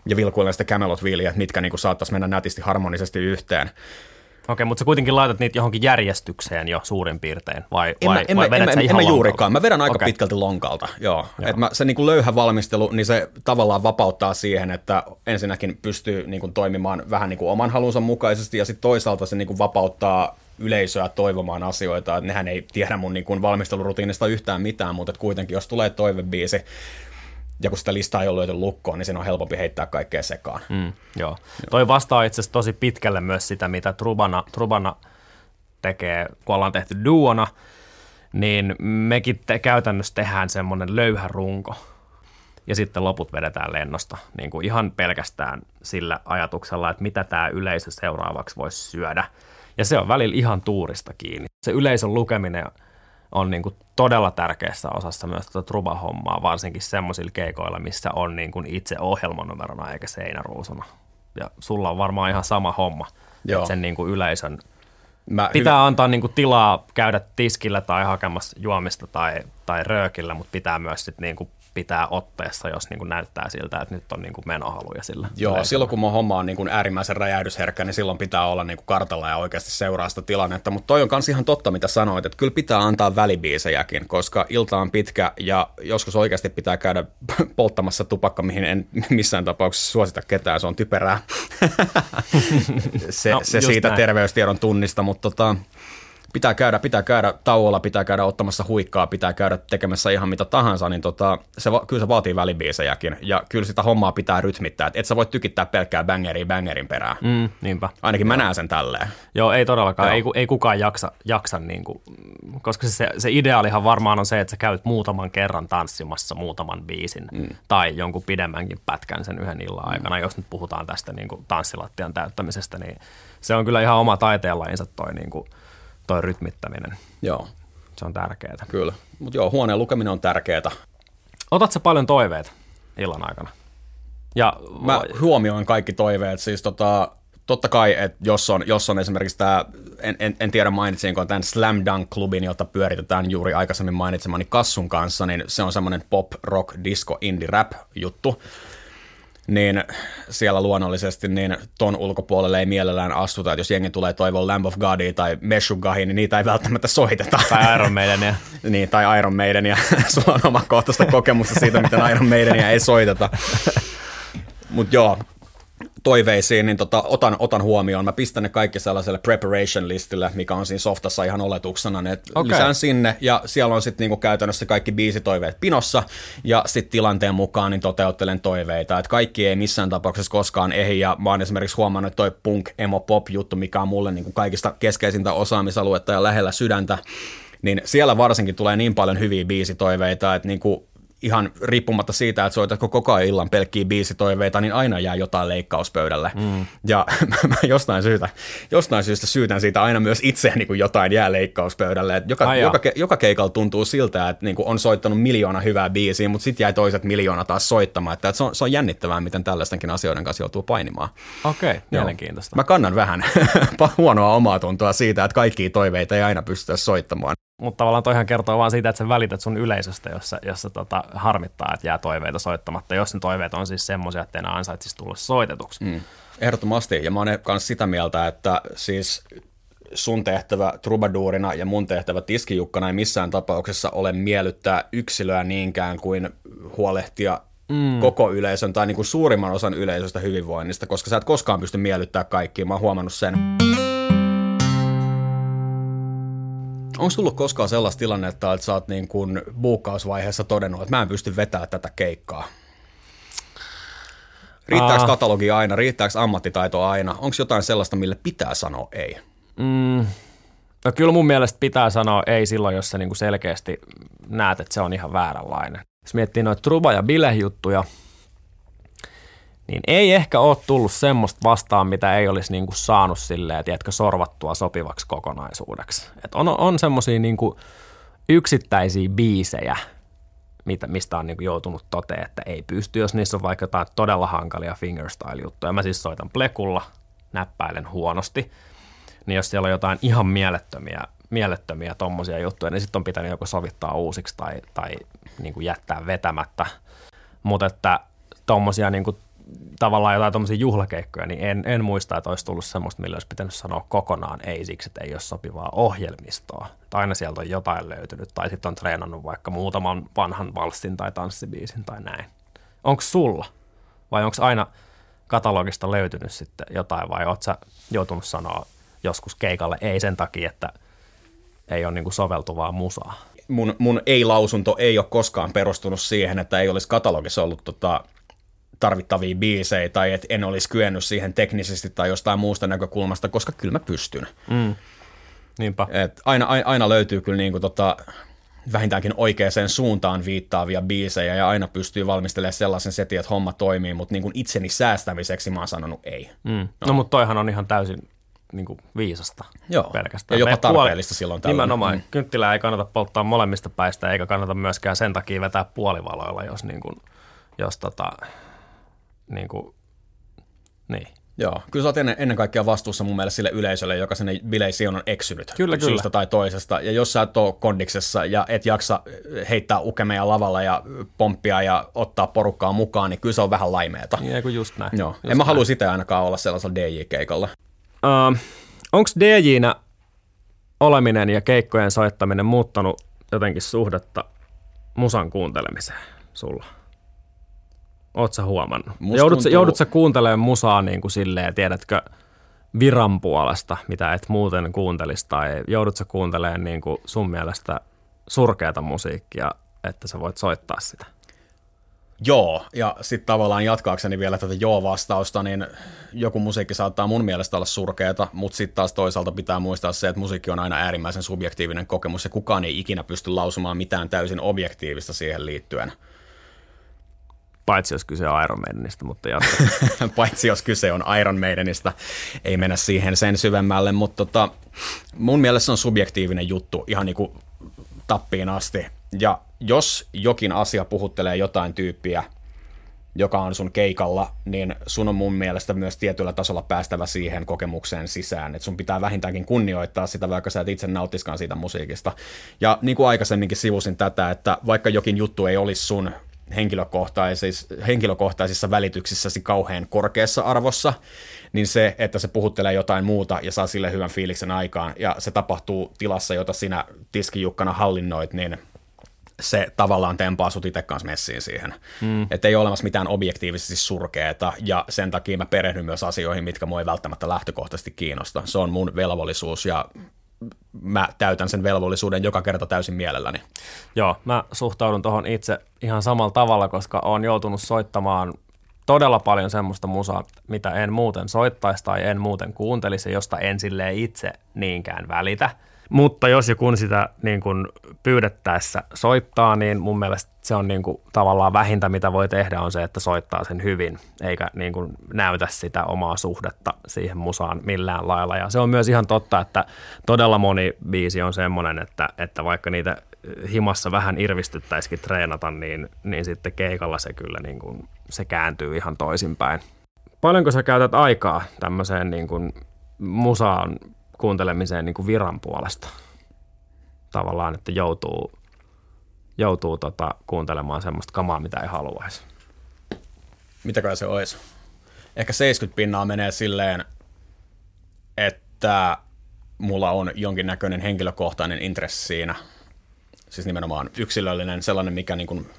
ja vilkuilen sitä Camelot että mitkä niin kuin saattaisi mennä nätisti harmonisesti yhteen. Okei, mutta sä kuitenkin laitat niitä johonkin järjestykseen jo suurin piirtein, vai, en vai, mä, en vai mä, en, vedät sä en, ihan lonkalta? juurikaan. Mä vedän aika Okei. pitkälti lonkalta, joo. Joo. Et mä, se niinku löyhä valmistelu, niin se tavallaan vapauttaa siihen, että ensinnäkin pystyy niinku toimimaan vähän niinku oman halunsa mukaisesti, ja sitten toisaalta se niinku vapauttaa yleisöä toivomaan asioita, että nehän ei tiedä mun niinku valmistelurutiinista yhtään mitään, mutta et kuitenkin jos tulee toivebiisi, ja kun sitä listaa ei ole löyty lukkoon, niin sen on helpompi heittää kaikkea sekaan. Mm, joo. Toi vastaa itse asiassa tosi pitkälle myös sitä, mitä Trubana, Trubana tekee, kun ollaan tehty duona, niin mekin te, käytännössä tehdään semmoinen löyhä runko, ja sitten loput vedetään lennosta, niin kuin ihan pelkästään sillä ajatuksella, että mitä tämä yleisö seuraavaksi voisi syödä. Ja se on välillä ihan tuurista kiinni. Se yleisön lukeminen on niin kuin todella tärkeässä osassa myös tätä truba-hommaa, varsinkin semmoisilla keikoilla, missä on niin kuin itse ohjelmanumerona eikä seinäruusuna. Ja sulla on varmaan ihan sama homma, Joo. että sen niin kuin yleisön Mä pitää antaa niin kuin tilaa käydä tiskillä tai hakemassa juomista tai, tai röökillä, mutta pitää myös sit niin kuin pitää otteessa, jos niin kuin näyttää siltä, että nyt on niin kuin menohaluja sillä. Joo, yleisöllä. silloin kun mun homma on niin kuin äärimmäisen räjähdysherkkä, niin silloin pitää olla niin kuin kartalla ja oikeasti seuraa sitä tilannetta. Mutta toi on myös ihan totta, mitä sanoit, että kyllä pitää antaa välibiisejäkin, koska ilta on pitkä ja joskus oikeasti pitää käydä polttamassa tupakka, mihin en missään tapauksessa suosita ketään, se on typerää. se No, se siitä näin. terveystiedon tunnista, mutta tota, pitää käydä, pitää käydä tauolla, pitää käydä ottamassa huikkaa, pitää käydä tekemässä ihan mitä tahansa, niin tota, se, va- kyllä se vaatii välibiisejäkin. Ja kyllä sitä hommaa pitää rytmittää, että et sä voi tykittää pelkkää bangeria bangerin perään. Mm. Mm, niinpä. Ainakin mä näen sen tälleen. Joo, ei todellakaan. Joo. Ei, ei kukaan jaksa, jaksa niin kuin, koska se, se ideaalihan varmaan on se, että sä käyt muutaman kerran tanssimassa muutaman biisin mm. tai jonkun pidemmänkin pätkän sen yhden illan aikana, jos nyt puhutaan tästä niin kuin tanssilattian täyttämisestä, niin se on kyllä ihan oma taiteenlajinsa toi, niin kuin, toi rytmittäminen. Joo, Se on tärkeää. kyllä. Mutta joo, huoneen lukeminen on tärkeää. Otat sä paljon toiveita illan aikana? Ja Mä huomioin kaikki toiveet, siis tota, totta kai, että jos on, jos on esimerkiksi tämä, en, en, en tiedä mainitsinko tämän Slam Dunk-klubin, jota pyöritetään juuri aikaisemmin mainitsemani Kassun kanssa, niin se on semmoinen pop, rock, disco, indie, rap juttu, niin siellä luonnollisesti niin ton ulkopuolelle ei mielellään astuta, että jos jengi tulee toivoa Lamb of Godia tai Meshuggahia, niin niitä ei välttämättä soiteta. tai Iron Maiden ja Niin, tai Iron Maiden, ja sulla on omakohtaista kokemusta siitä, miten Iron Maidenia ei soiteta. Mutta joo, toiveisiin, niin tota, otan, otan huomioon. Mä pistän ne kaikki sellaiselle preparation listille, mikä on siinä softassa ihan oletuksena. Ne okay. lisään sinne, ja siellä on sitten niinku käytännössä kaikki biisitoiveet pinossa, ja sitten tilanteen mukaan niin toteuttelen toiveita. Et kaikki ei missään tapauksessa koskaan ehdi, ja mä oon esimerkiksi huomannut, että toi punk, emo, pop juttu, mikä on mulle niinku kaikista keskeisintä osaamisaluetta ja lähellä sydäntä, niin siellä varsinkin tulee niin paljon hyviä biisitoiveita, että niinku ihan riippumatta siitä, että soitatko koko ajan illan pelkkiä biisitoiveita, niin aina jää jotain leikkauspöydälle. Mm. Ja mä jostain, syystä, jostain syystä syytän siitä aina myös itseäni, kun jotain jää leikkauspöydälle. Et joka, Ai joka, joka keikalla tuntuu siltä, että niinku on soittanut miljoona hyvää biisiä, mutta sitten jäi toiset miljoona taas soittamaan. Että se, on, se on jännittävää, miten tällaistenkin asioiden kanssa joutuu painimaan. okei, okay, Joo. mielenkiintoista. Mä kannan vähän huonoa omaa tuntoa siitä, että kaikkia toiveita ei aina pystytä soittamaan. Mutta tavallaan toihan kertoo vaan siitä, että sä välität sun yleisöstä, jossa, jossa tota, harmittaa, että jää toiveita soittamatta. Jos ne toiveet on siis semmoisia, että enää ansaitsisi tulla soitetuksi. Mm. Ehdottomasti, ja mä oon myös sitä mieltä, että siis sun tehtävä trubaduurina ja mun tehtävä tiskijukkana ei missään tapauksessa ole miellyttää yksilöä niinkään kuin huolehtia mm. koko yleisön tai niin kuin suurimman osan yleisöstä hyvinvoinnista, koska sä et koskaan pysty miellyttämään kaikkia. Mä oon huomannut sen. Onko tullut koskaan sellaista tilannetta, että sä oot niin kuin buukkausvaiheessa todennut, että mä en pysty vetämään tätä keikkaa? Riittääkö katalogi aina? Riittääkö ammattitaito aina? Onko jotain sellaista, mille pitää sanoa ei? Mm, no kyllä mun mielestä pitää sanoa ei silloin, jos sä niinku selkeästi näet, että se on ihan vääränlainen. Jos miettii noita truba- ja bilehjuttuja, niin ei ehkä ole tullut semmoista vastaan, mitä ei olisi niinku saanut silleen, tiedätkö, sorvattua sopivaksi kokonaisuudeksi. Et on on semmoisia niinku yksittäisiä biisejä, mitä, mistä on niin joutunut toteen, että ei pysty, jos niissä on vaikka jotain todella hankalia fingerstyle-juttuja. Mä siis soitan plekulla, näppäilen huonosti, niin jos siellä on jotain ihan mielettömiä, mielettömiä tommosia juttuja, niin sitten on pitänyt joko sovittaa uusiksi tai, tai niin kuin jättää vetämättä. Mutta että tommosia niin kuin tavallaan jotain tuommoisia juhlakeikkoja, niin en, en muista, että olisi tullut semmoista, millä olisi pitänyt sanoa kokonaan ei siksi, että ei ole sopivaa ohjelmistoa. Tai aina sieltä on jotain löytynyt, tai sitten on treenannut vaikka muutaman vanhan valssin tai tanssibiisin tai näin. Onko sulla? Vai onko aina katalogista löytynyt sitten jotain, vai oot sä joutunut sanoa joskus keikalle ei sen takia, että ei ole niinku soveltuvaa musaa? Mun, mun ei-lausunto ei ole koskaan perustunut siihen, että ei olisi katalogissa ollut tota, tarvittavia biisejä tai että en olisi kyennyt siihen teknisesti tai jostain muusta näkökulmasta, koska kyllä mä pystyn. Mm. Niinpä. Et aina, aina löytyy kyllä niinku tota, vähintäänkin oikeaan suuntaan viittaavia biisejä ja aina pystyy valmistelemaan sellaisen setin, että homma toimii, mutta niin itseni säästämiseksi mä oon sanonut ei. Mm. No, no mutta toihan on ihan täysin niin kuin viisasta Joo, pelkästään. ja jopa tarpeellista puoli... silloin tällä. Nimenomaan. Mm. Kynttilää ei kannata polttaa molemmista päistä, eikä kannata myöskään sen takia vetää puolivaloilla, jos, niin kuin, jos tota, niin kuin, niin. Joo, kyllä sä oot ennen, ennen kaikkea vastuussa mun mielestä sille yleisölle, joka sinne bileisiin on eksynyt kyllä, syystä kyllä. tai toisesta. Ja jos sä et ole kondiksessa ja et jaksa heittää ukemeja lavalla ja pomppia ja ottaa porukkaa mukaan, niin kyllä se on vähän laimeeta. Niin, kuin just näin. Joo, just en mä halua sitä ainakaan olla sellaisella DJ-keikalla. Uh, Onko DJnä oleminen ja keikkojen soittaminen muuttanut jotenkin suhdetta musan kuuntelemiseen sulla? Oot sä huomannut? joudut, tuntuu... joudut sä kuuntelemaan musaa niin kuin silleen, tiedätkö, viran puolesta, mitä et muuten kuuntelisi, tai joudut sä kuuntelemaan niin kuin sun mielestä surkeata musiikkia, että sä voit soittaa sitä? Joo, ja sitten tavallaan jatkaakseni vielä tätä joo-vastausta, niin joku musiikki saattaa mun mielestä olla surkeata, mutta sitten taas toisaalta pitää muistaa se, että musiikki on aina äärimmäisen subjektiivinen kokemus, ja kukaan ei ikinä pysty lausumaan mitään täysin objektiivista siihen liittyen. Paitsi jos kyse on Iron Maidenista, mutta Paitsi jos kyse on Iron Maidenista, ei mennä siihen sen syvemmälle, mutta tota, mun mielestä se on subjektiivinen juttu ihan niin kuin tappiin asti. Ja jos jokin asia puhuttelee jotain tyyppiä, joka on sun keikalla, niin sun on mun mielestä myös tietyllä tasolla päästävä siihen kokemukseen sisään. Että sun pitää vähintäänkin kunnioittaa sitä, vaikka sä et itse nautiskaan siitä musiikista. Ja niin kuin aikaisemminkin sivusin tätä, että vaikka jokin juttu ei olisi sun henkilökohtaisissa, henkilökohtaisissa välityksissäsi kauhean korkeassa arvossa, niin se, että se puhuttelee jotain muuta ja saa sille hyvän fiiliksen aikaan, ja se tapahtuu tilassa, jota sinä tiskijukkana hallinnoit, niin se tavallaan tempaa sut itse kanssa messiin siihen. Mm. Että ei ole olemassa mitään objektiivisesti surkeeta, ja sen takia mä perehdyn myös asioihin, mitkä mua ei välttämättä lähtökohtaisesti kiinnosta. Se on mun velvollisuus, ja mä täytän sen velvollisuuden joka kerta täysin mielelläni. Joo, mä suhtaudun tuohon itse ihan samalla tavalla, koska olen joutunut soittamaan todella paljon semmoista musaa, mitä en muuten soittaisi tai en muuten kuuntelisi, josta en silleen itse niinkään välitä – mutta jos ja kun sitä niin kun pyydettäessä soittaa, niin mun mielestä se on niin kuin tavallaan vähintä, mitä voi tehdä, on se, että soittaa sen hyvin, eikä niin kuin näytä sitä omaa suhdetta siihen musaan millään lailla. Ja se on myös ihan totta, että todella moni biisi on semmoinen, että, että vaikka niitä himassa vähän irvistyttäisikin treenata, niin, niin sitten keikalla se kyllä niin kuin, se kääntyy ihan toisinpäin. Paljonko sä käytät aikaa tämmöiseen niin kuin musaan kuuntelemiseen niin kuin viran puolesta. Tavallaan, että joutuu, joutuu tota, kuuntelemaan semmoista kamaa, mitä ei haluaisi. Mitäkään se olisi? Ehkä 70 pinnaa menee silleen, että mulla on jonkinnäköinen henkilökohtainen intressi siinä. Siis nimenomaan yksilöllinen, sellainen, mikä niin kuin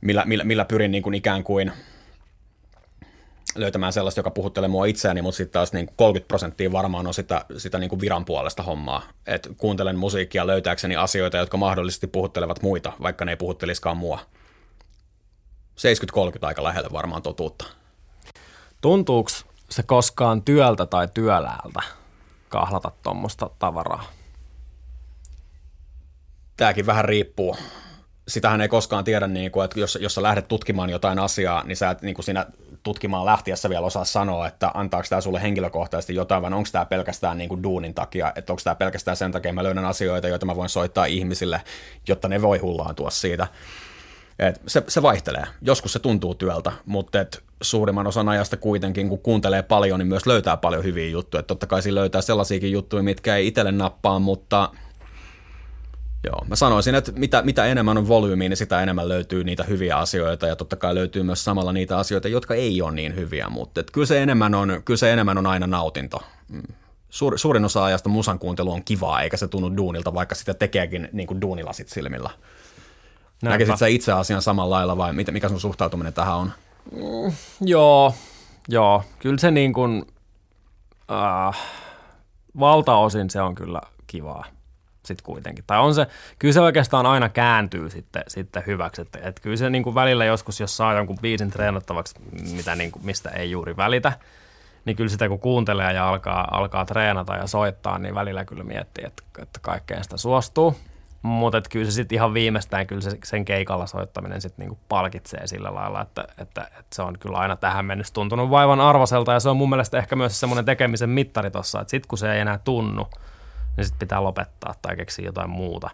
millä, millä, millä pyrin niin kuin ikään kuin löytämään sellaista, joka puhuttelee mua itseäni, mutta sitten taas niin 30 prosenttia varmaan on sitä, sitä niin kuin viran puolesta hommaa. Et kuuntelen musiikkia löytääkseni asioita, jotka mahdollisesti puhuttelevat muita, vaikka ne ei puhutteliskaan mua. 70-30 aika lähelle varmaan totuutta. Tuntuuko se koskaan työltä tai työläältä kahlata tuommoista tavaraa? Tämäkin vähän riippuu. Sitähän ei koskaan tiedä, niin kuin, että jos, jos sä lähdet tutkimaan jotain asiaa, niin sä et niin kuin siinä tutkimaan lähtiessä vielä osaa sanoa, että antaako tämä sulle henkilökohtaisesti jotain, vai onko tämä pelkästään niin kuin duunin takia, että onko tämä pelkästään sen takia, että mä löydän asioita, joita mä voin soittaa ihmisille, jotta ne voi hullaantua siitä. Et se, se vaihtelee. Joskus se tuntuu työltä, mutta et suurimman osan ajasta kuitenkin, kun kuuntelee paljon, niin myös löytää paljon hyviä juttuja. Et totta kai siinä löytää sellaisiakin juttuja, mitkä ei itselle nappaa, mutta Joo, mä sanoisin, että mitä, mitä enemmän on volyymiä, niin sitä enemmän löytyy niitä hyviä asioita, ja totta kai löytyy myös samalla niitä asioita, jotka ei ole niin hyviä, mutta et kyllä, se enemmän on, kyllä se enemmän on aina nautinto. Mm. Suur, suurin osa ajasta musan kuuntelu on kivaa, eikä se tunnu duunilta, vaikka sitä tekeekin niin kuin duunilasit silmillä. Näkisit sä itse asian samalla lailla vai mikä sun suhtautuminen tähän on? Mm, joo, joo. Kyllä se niin kuin, äh, valtaosin se on kyllä kivaa sitten kuitenkin. Tai on se, kyllä se oikeastaan aina kääntyy sitten, sitten hyväksi. Että, että kyllä se niin kuin välillä joskus, jos saa jonkun biisin treenattavaksi, mitä niin kuin, mistä ei juuri välitä, niin kyllä sitä kun kuuntelee ja alkaa, alkaa treenata ja soittaa, niin välillä kyllä miettii, että, että kaikkeen sitä suostuu. Mutta kyllä se sitten ihan viimeistään kyllä se, sen keikalla soittaminen sitten niinku palkitsee sillä lailla, että, että, että, se on kyllä aina tähän mennessä tuntunut vaivan arvoselta ja se on mun mielestä ehkä myös semmoinen tekemisen mittari tuossa, että sitten kun se ei enää tunnu, niin sitten pitää lopettaa tai keksiä jotain muuta.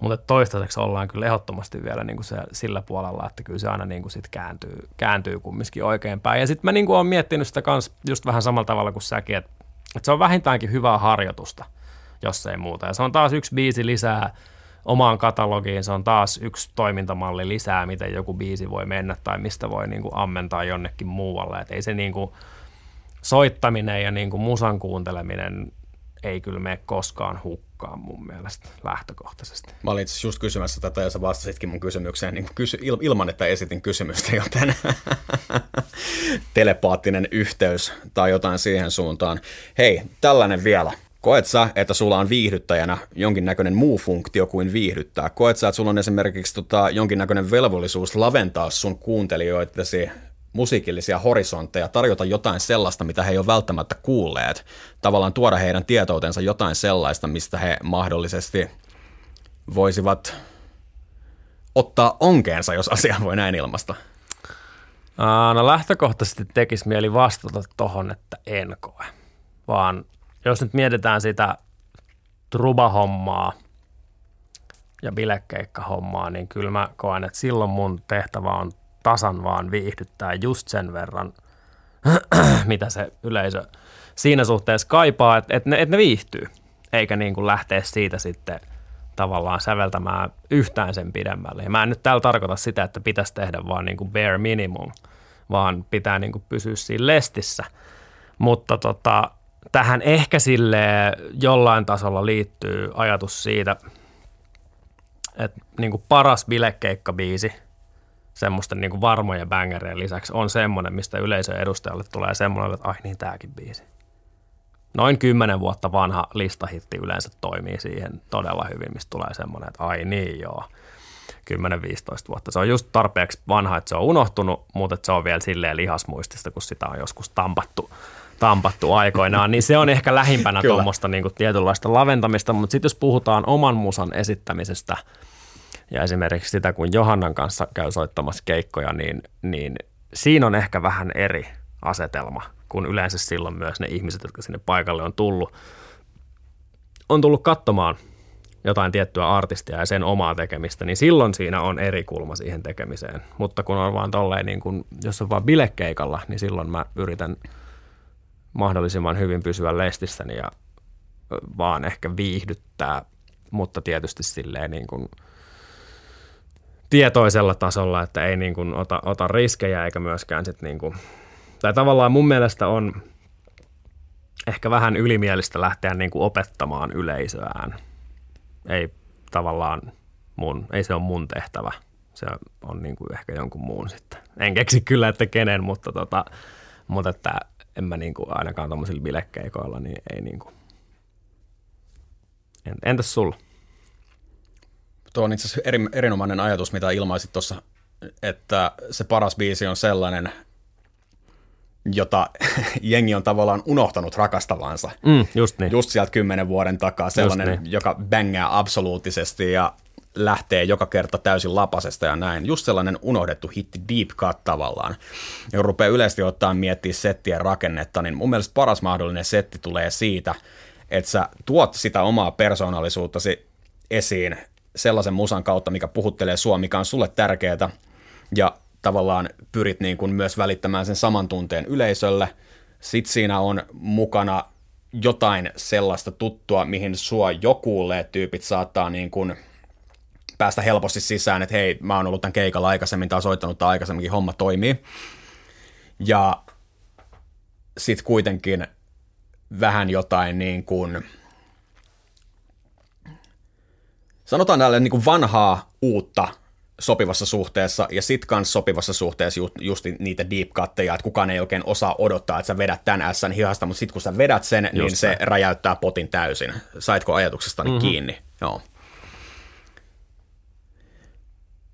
Mutta toistaiseksi ollaan kyllä ehdottomasti vielä niin kuin se, sillä puolella, että kyllä se aina niin kuin sit kääntyy, kääntyy kumminkin oikein päin. Ja sitten mä niin kuin olen miettinyt sitä kans just vähän samalla tavalla kuin säkin, että, että se on vähintäänkin hyvää harjoitusta, jos ei muuta. Ja se on taas yksi biisi lisää omaan katalogiin, se on taas yksi toimintamalli lisää, miten joku biisi voi mennä tai mistä voi niin kuin ammentaa jonnekin muualle. Et ei se niin kuin soittaminen ja niin kuin musan kuunteleminen ei kyllä mene koskaan hukkaan mun mielestä lähtökohtaisesti. Mä olin itse just kysymässä tätä ja sä vastasitkin mun kysymykseen niin kysy, ilman, että esitin kysymystä, joten telepaattinen yhteys tai jotain siihen suuntaan. Hei, tällainen vielä. Koet sä, että sulla on viihdyttäjänä jonkinnäköinen muu funktio kuin viihdyttää? Koet sä, että sulla on esimerkiksi tota, jonkinnäköinen velvollisuus laventaa sun kuuntelijoitesi musiikillisia horisontteja, tarjota jotain sellaista, mitä he ei ole välttämättä kuulleet, tavallaan tuoda heidän tietoutensa jotain sellaista, mistä he mahdollisesti voisivat ottaa onkeensa, jos asia voi näin ilmasta? No lähtökohtaisesti tekisi mieli vastata tohon, että en koe, vaan jos nyt mietitään sitä trubahommaa ja bilekeikkahommaa, niin kyllä mä koen, että silloin mun tehtävä on tasan vaan viihdyttää just sen verran, mitä se yleisö siinä suhteessa kaipaa, että, että, ne, että ne viihtyy, eikä niin kuin lähteä siitä sitten tavallaan säveltämään yhtään sen pidemmälle. Ja mä en nyt täällä tarkoita sitä, että pitäisi tehdä vaan niin kuin bare minimum, vaan pitää niin kuin pysyä siinä lestissä. Mutta tota, tähän ehkä sille jollain tasolla liittyy ajatus siitä, että niin kuin paras bilekeikkabiisi – semmoisten niin kuin varmojen bangerien lisäksi on semmoinen, mistä yleisön edustajalle tulee semmoinen, että ai niin tämäkin biisi. Noin kymmenen vuotta vanha listahitti yleensä toimii siihen todella hyvin, mistä tulee semmoinen, että ai niin joo. 10-15 vuotta. Se on just tarpeeksi vanha, että se on unohtunut, mutta että se on vielä silleen lihasmuistista, kun sitä on joskus tampattu, tampattu aikoinaan, niin se on ehkä lähimpänä tuommoista niin tietynlaista laventamista, mutta sitten jos puhutaan oman musan esittämisestä – ja esimerkiksi sitä, kun Johannan kanssa käy soittamassa keikkoja, niin, niin siinä on ehkä vähän eri asetelma kuin yleensä silloin myös ne ihmiset, jotka sinne paikalle on tullut, on tullut katsomaan jotain tiettyä artistia ja sen omaa tekemistä, niin silloin siinä on eri kulma siihen tekemiseen. Mutta kun on vaan tolleen, niin kun, jos on vaan bilekeikalla, niin silloin mä yritän mahdollisimman hyvin pysyä lestissäni ja vaan ehkä viihdyttää, mutta tietysti silleen niin kuin – tietoisella tasolla, että ei niin kuin ota, ota riskejä eikä myöskään sit niin kuin, tai tavallaan mun mielestä on ehkä vähän ylimielistä lähteä niin kuin opettamaan yleisöään. Ei tavallaan mun, ei se ole mun tehtävä se on niin kuin ehkä jonkun muun sitten. En keksi kyllä, että kenen, mutta, tota, mutta että en mä niin kuin ainakaan tuommoisilla bilekkeikoilla, niin ei niin kuin. Entäs sulla? Tuo on itse asiassa eri, erinomainen ajatus, mitä ilmaisit tuossa, että se paras biisi on sellainen, jota jengi on tavallaan unohtanut rakastavansa. Mm, just niin. Just sieltä kymmenen vuoden takaa, sellainen, niin. joka bängää absoluuttisesti ja lähtee joka kerta täysin lapasesta ja näin. Just sellainen unohdettu hitti, deep cut tavallaan. Ja rupeaa yleisesti ottaa miettiä settien rakennetta, niin mun mielestä paras mahdollinen setti tulee siitä, että sä tuot sitä omaa persoonallisuuttasi esiin sellaisen musan kautta, mikä puhuttelee sua, mikä on sulle tärkeää, ja tavallaan pyrit niin kuin myös välittämään sen saman tunteen yleisölle. Sitten siinä on mukana jotain sellaista tuttua, mihin sua jokuulle tyypit saattaa niin kuin päästä helposti sisään, että hei, mä oon ollut tämän keikalla aikaisemmin tai soittanut tai aikaisemminkin, homma toimii. Ja sitten kuitenkin vähän jotain niin kuin, sanotaan tälle niin kuin vanhaa uutta sopivassa suhteessa ja sit kans sopivassa suhteessa just, just niitä deep cutteja, että kukaan ei oikein osaa odottaa, että sä vedät tämän S hihasta, mutta sit kun sä vedät sen, just niin se räjäyttää potin täysin. Saitko ajatuksestani mm-hmm. kiinni? Joo.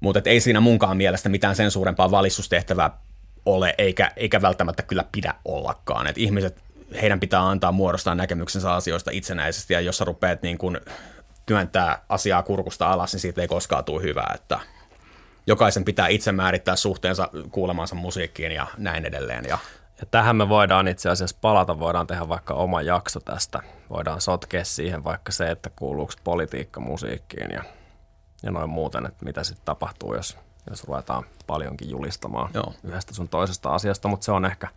Mutta ei siinä munkaan mielestä mitään sen suurempaa valistustehtävää ole, eikä, eikä välttämättä kyllä pidä ollakaan. Et ihmiset, heidän pitää antaa muodostaa näkemyksensä asioista itsenäisesti, ja jos sä rupeat niin kun työntää asiaa kurkusta alas, niin siitä ei koskaan tule hyvää. Että jokaisen pitää itse määrittää suhteensa kuulemansa musiikkiin ja näin edelleen. Ja ja tähän me voidaan itse asiassa palata, voidaan tehdä vaikka oma jakso tästä. Voidaan sotkea siihen vaikka se, että kuuluuko politiikka musiikkiin ja ja noin muuten, että mitä sitten tapahtuu, jos, jos ruvetaan paljonkin julistamaan Joo. yhdestä sun toisesta asiasta, mutta se on ehkä,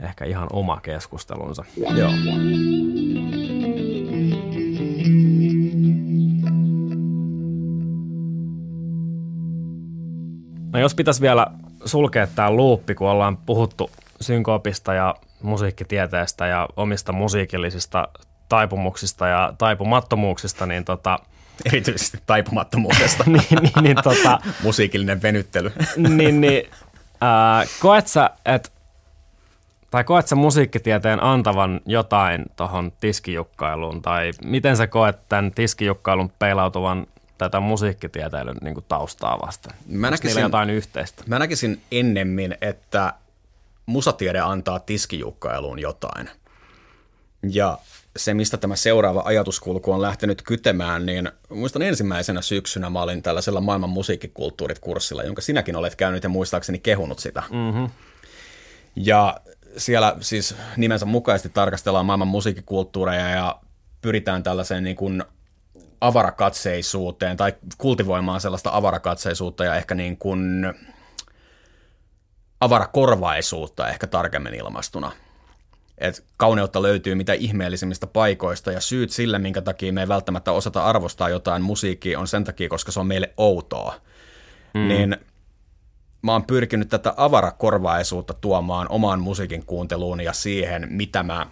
ehkä ihan oma keskustelunsa. Joo. No jos pitäisi vielä sulkea tämä luuppi, kun ollaan puhuttu synkoopista ja musiikkitieteestä ja omista musiikillisista taipumuksista ja taipumattomuuksista, niin tota, Erityisesti taipumattomuudesta. niin, niin, niin, tota, Musiikillinen venyttely. niin, niin äh, koet sä, et, tai koet sä musiikkitieteen antavan jotain tuohon tiskijukkailuun, tai miten sä koet tämän tiskijukkailun peilautuvan tätä musiikkitieteilyn niin kuin taustaa vasten? Mä näkisin, jotain yhteistä? Mä näkisin ennemmin, että musatiede antaa tiskijukkailuun jotain. Ja se, mistä tämä seuraava ajatuskulku on lähtenyt kytemään, niin muistan ensimmäisenä syksynä mä olin tällaisella maailman musiikkikulttuurit kurssilla, jonka sinäkin olet käynyt ja muistaakseni kehunut sitä. Mm-hmm. Ja siellä siis nimensä mukaisesti tarkastellaan maailman musiikkikulttuureja ja pyritään tällaiseen niin kuin avarakatseisuuteen tai kultivoimaan sellaista avarakatseisuutta ja ehkä niin kuin avarakorvaisuutta ehkä tarkemmin ilmastuna – että kauneutta löytyy mitä ihmeellisimmistä paikoista ja syyt sille, minkä takia me ei välttämättä osata arvostaa jotain musiikkia, on sen takia, koska se on meille outoa. Mm. Niin mä oon pyrkinyt tätä avarakorvaisuutta tuomaan omaan musiikin kuunteluun ja siihen, mitä mä,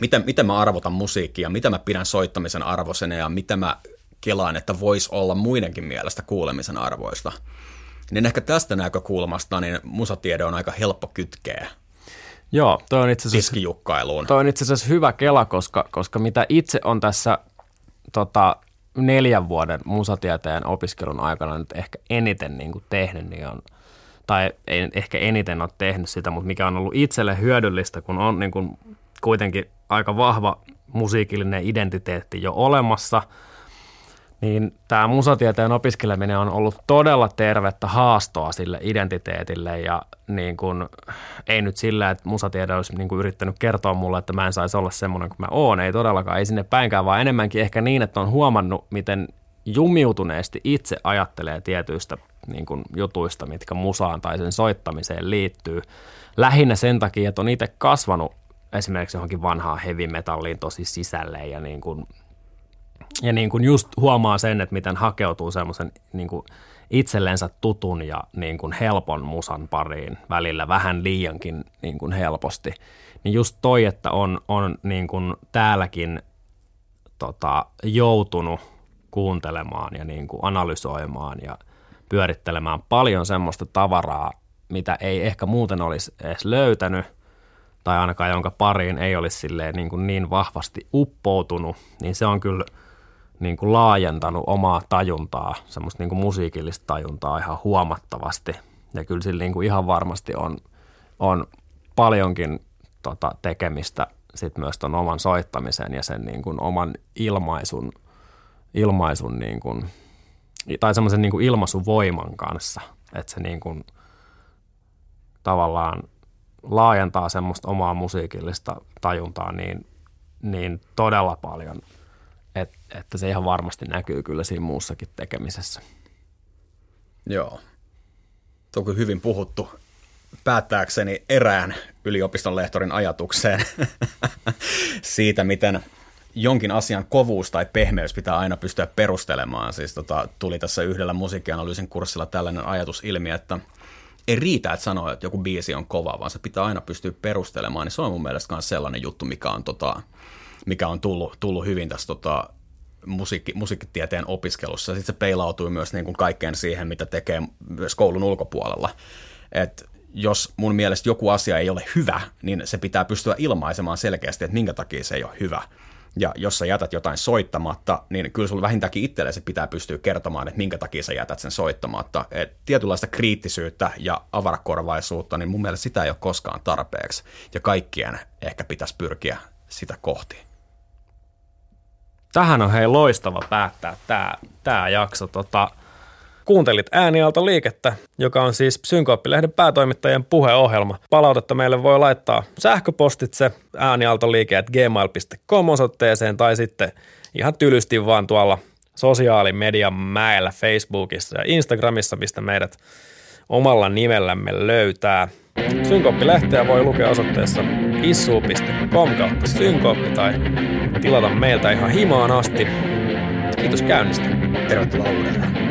miten, miten mä arvotan musiikkia, mitä mä pidän soittamisen arvoisena ja mitä mä kelaan, että voisi olla muidenkin mielestä kuulemisen arvoista. Niin ehkä tästä näkökulmasta niin musatiede on aika helppo kytkeä Joo, toi on itse asiassa, Toi on itse asiassa hyvä kela, koska, koska mitä itse on tässä tota, neljän vuoden musatieteen opiskelun aikana nyt ehkä eniten niin kuin tehnyt, niin on, tai ei ehkä eniten ole tehnyt sitä, mutta mikä on ollut itselle hyödyllistä, kun on niin kuin kuitenkin aika vahva musiikillinen identiteetti jo olemassa – niin tämä musatieteen opiskeleminen on ollut todella tervettä haastoa sille identiteetille ja niin kun, ei nyt sillä, että musatiede olisi niin yrittänyt kertoa mulle, että mä en saisi olla semmoinen kuin mä oon, ei todellakaan, ei sinne päinkään, vaan enemmänkin ehkä niin, että on huomannut, miten jumiutuneesti itse ajattelee tietyistä niin kuin jutuista, mitkä musaan tai sen soittamiseen liittyy. Lähinnä sen takia, että on itse kasvanut esimerkiksi johonkin vanhaan heavy metalliin tosi sisälle ja niin kuin ja niin kuin just huomaa sen, että miten hakeutuu semmoisen niin itsellensä tutun ja niin kuin helpon musan pariin välillä vähän liiankin niin kuin helposti. Niin just toi, että on, on niin kuin täälläkin tota, joutunut kuuntelemaan ja niin kuin analysoimaan ja pyörittelemään paljon semmoista tavaraa, mitä ei ehkä muuten olisi edes löytänyt – tai ainakaan jonka pariin ei olisi silleen niin, kuin niin vahvasti uppoutunut, niin se on kyllä niin kuin laajentanut omaa tajuntaa, semmoista niin kuin musiikillista tajuntaa ihan huomattavasti. Ja kyllä sillä niin kuin ihan varmasti on, on paljonkin tota, tekemistä sit myös ton oman soittamisen ja sen niin kuin oman ilmaisun, ilmaisun niin kuin, tai semmoisen niin kuin ilmaisuvoiman kanssa, että se niin kuin, tavallaan laajentaa semmoista omaa musiikillista tajuntaa niin, niin todella paljon, että, että se ihan varmasti näkyy kyllä siinä muussakin tekemisessä. Joo. Toki hyvin puhuttu päättääkseni erään yliopiston lehtorin ajatukseen siitä, miten jonkin asian kovuus tai pehmeys pitää aina pystyä perustelemaan. Siis tota, tuli tässä yhdellä musiikkianalyysin kurssilla tällainen ajatus ilmi, että – ei riitä, että sanoo, että joku biisi on kova, vaan se pitää aina pystyä perustelemaan, niin se on mun mielestä myös sellainen juttu, mikä on, tota, mikä on tullut, tullut hyvin tässä tota, musiikki, musiikkitieteen opiskelussa. Sitten se peilautui myös niin kuin kaikkeen siihen, mitä tekee myös koulun ulkopuolella. Et jos mun mielestä joku asia ei ole hyvä, niin se pitää pystyä ilmaisemaan selkeästi, että minkä takia se ei ole hyvä. Ja jos sä jätät jotain soittamatta, niin kyllä sulla vähintäänkin itsellesi pitää pystyä kertomaan, että minkä takia sä jätät sen soittamatta. Et tietynlaista kriittisyyttä ja avarakorvaisuutta, niin mun mielestä sitä ei ole koskaan tarpeeksi. Ja kaikkien ehkä pitäisi pyrkiä sitä kohti. Tähän on hei loistava päättää tämä, tämä jakso. Tota, Kuuntelit äänialto liikettä, joka on siis Synkooppilehden päätoimittajien puheohjelma. Palautetta meille voi laittaa sähköpostitse äänialtoliike.gmail.com osoitteeseen tai sitten ihan tylysti vaan tuolla sosiaalimedian mäellä Facebookissa ja Instagramissa, mistä meidät omalla nimellämme löytää. Synkooppilehteä voi lukea osoitteessa issu.com kautta synkooppi tai tilata meiltä ihan himaan asti. Kiitos käynnistä. Tervetuloa uudelleen.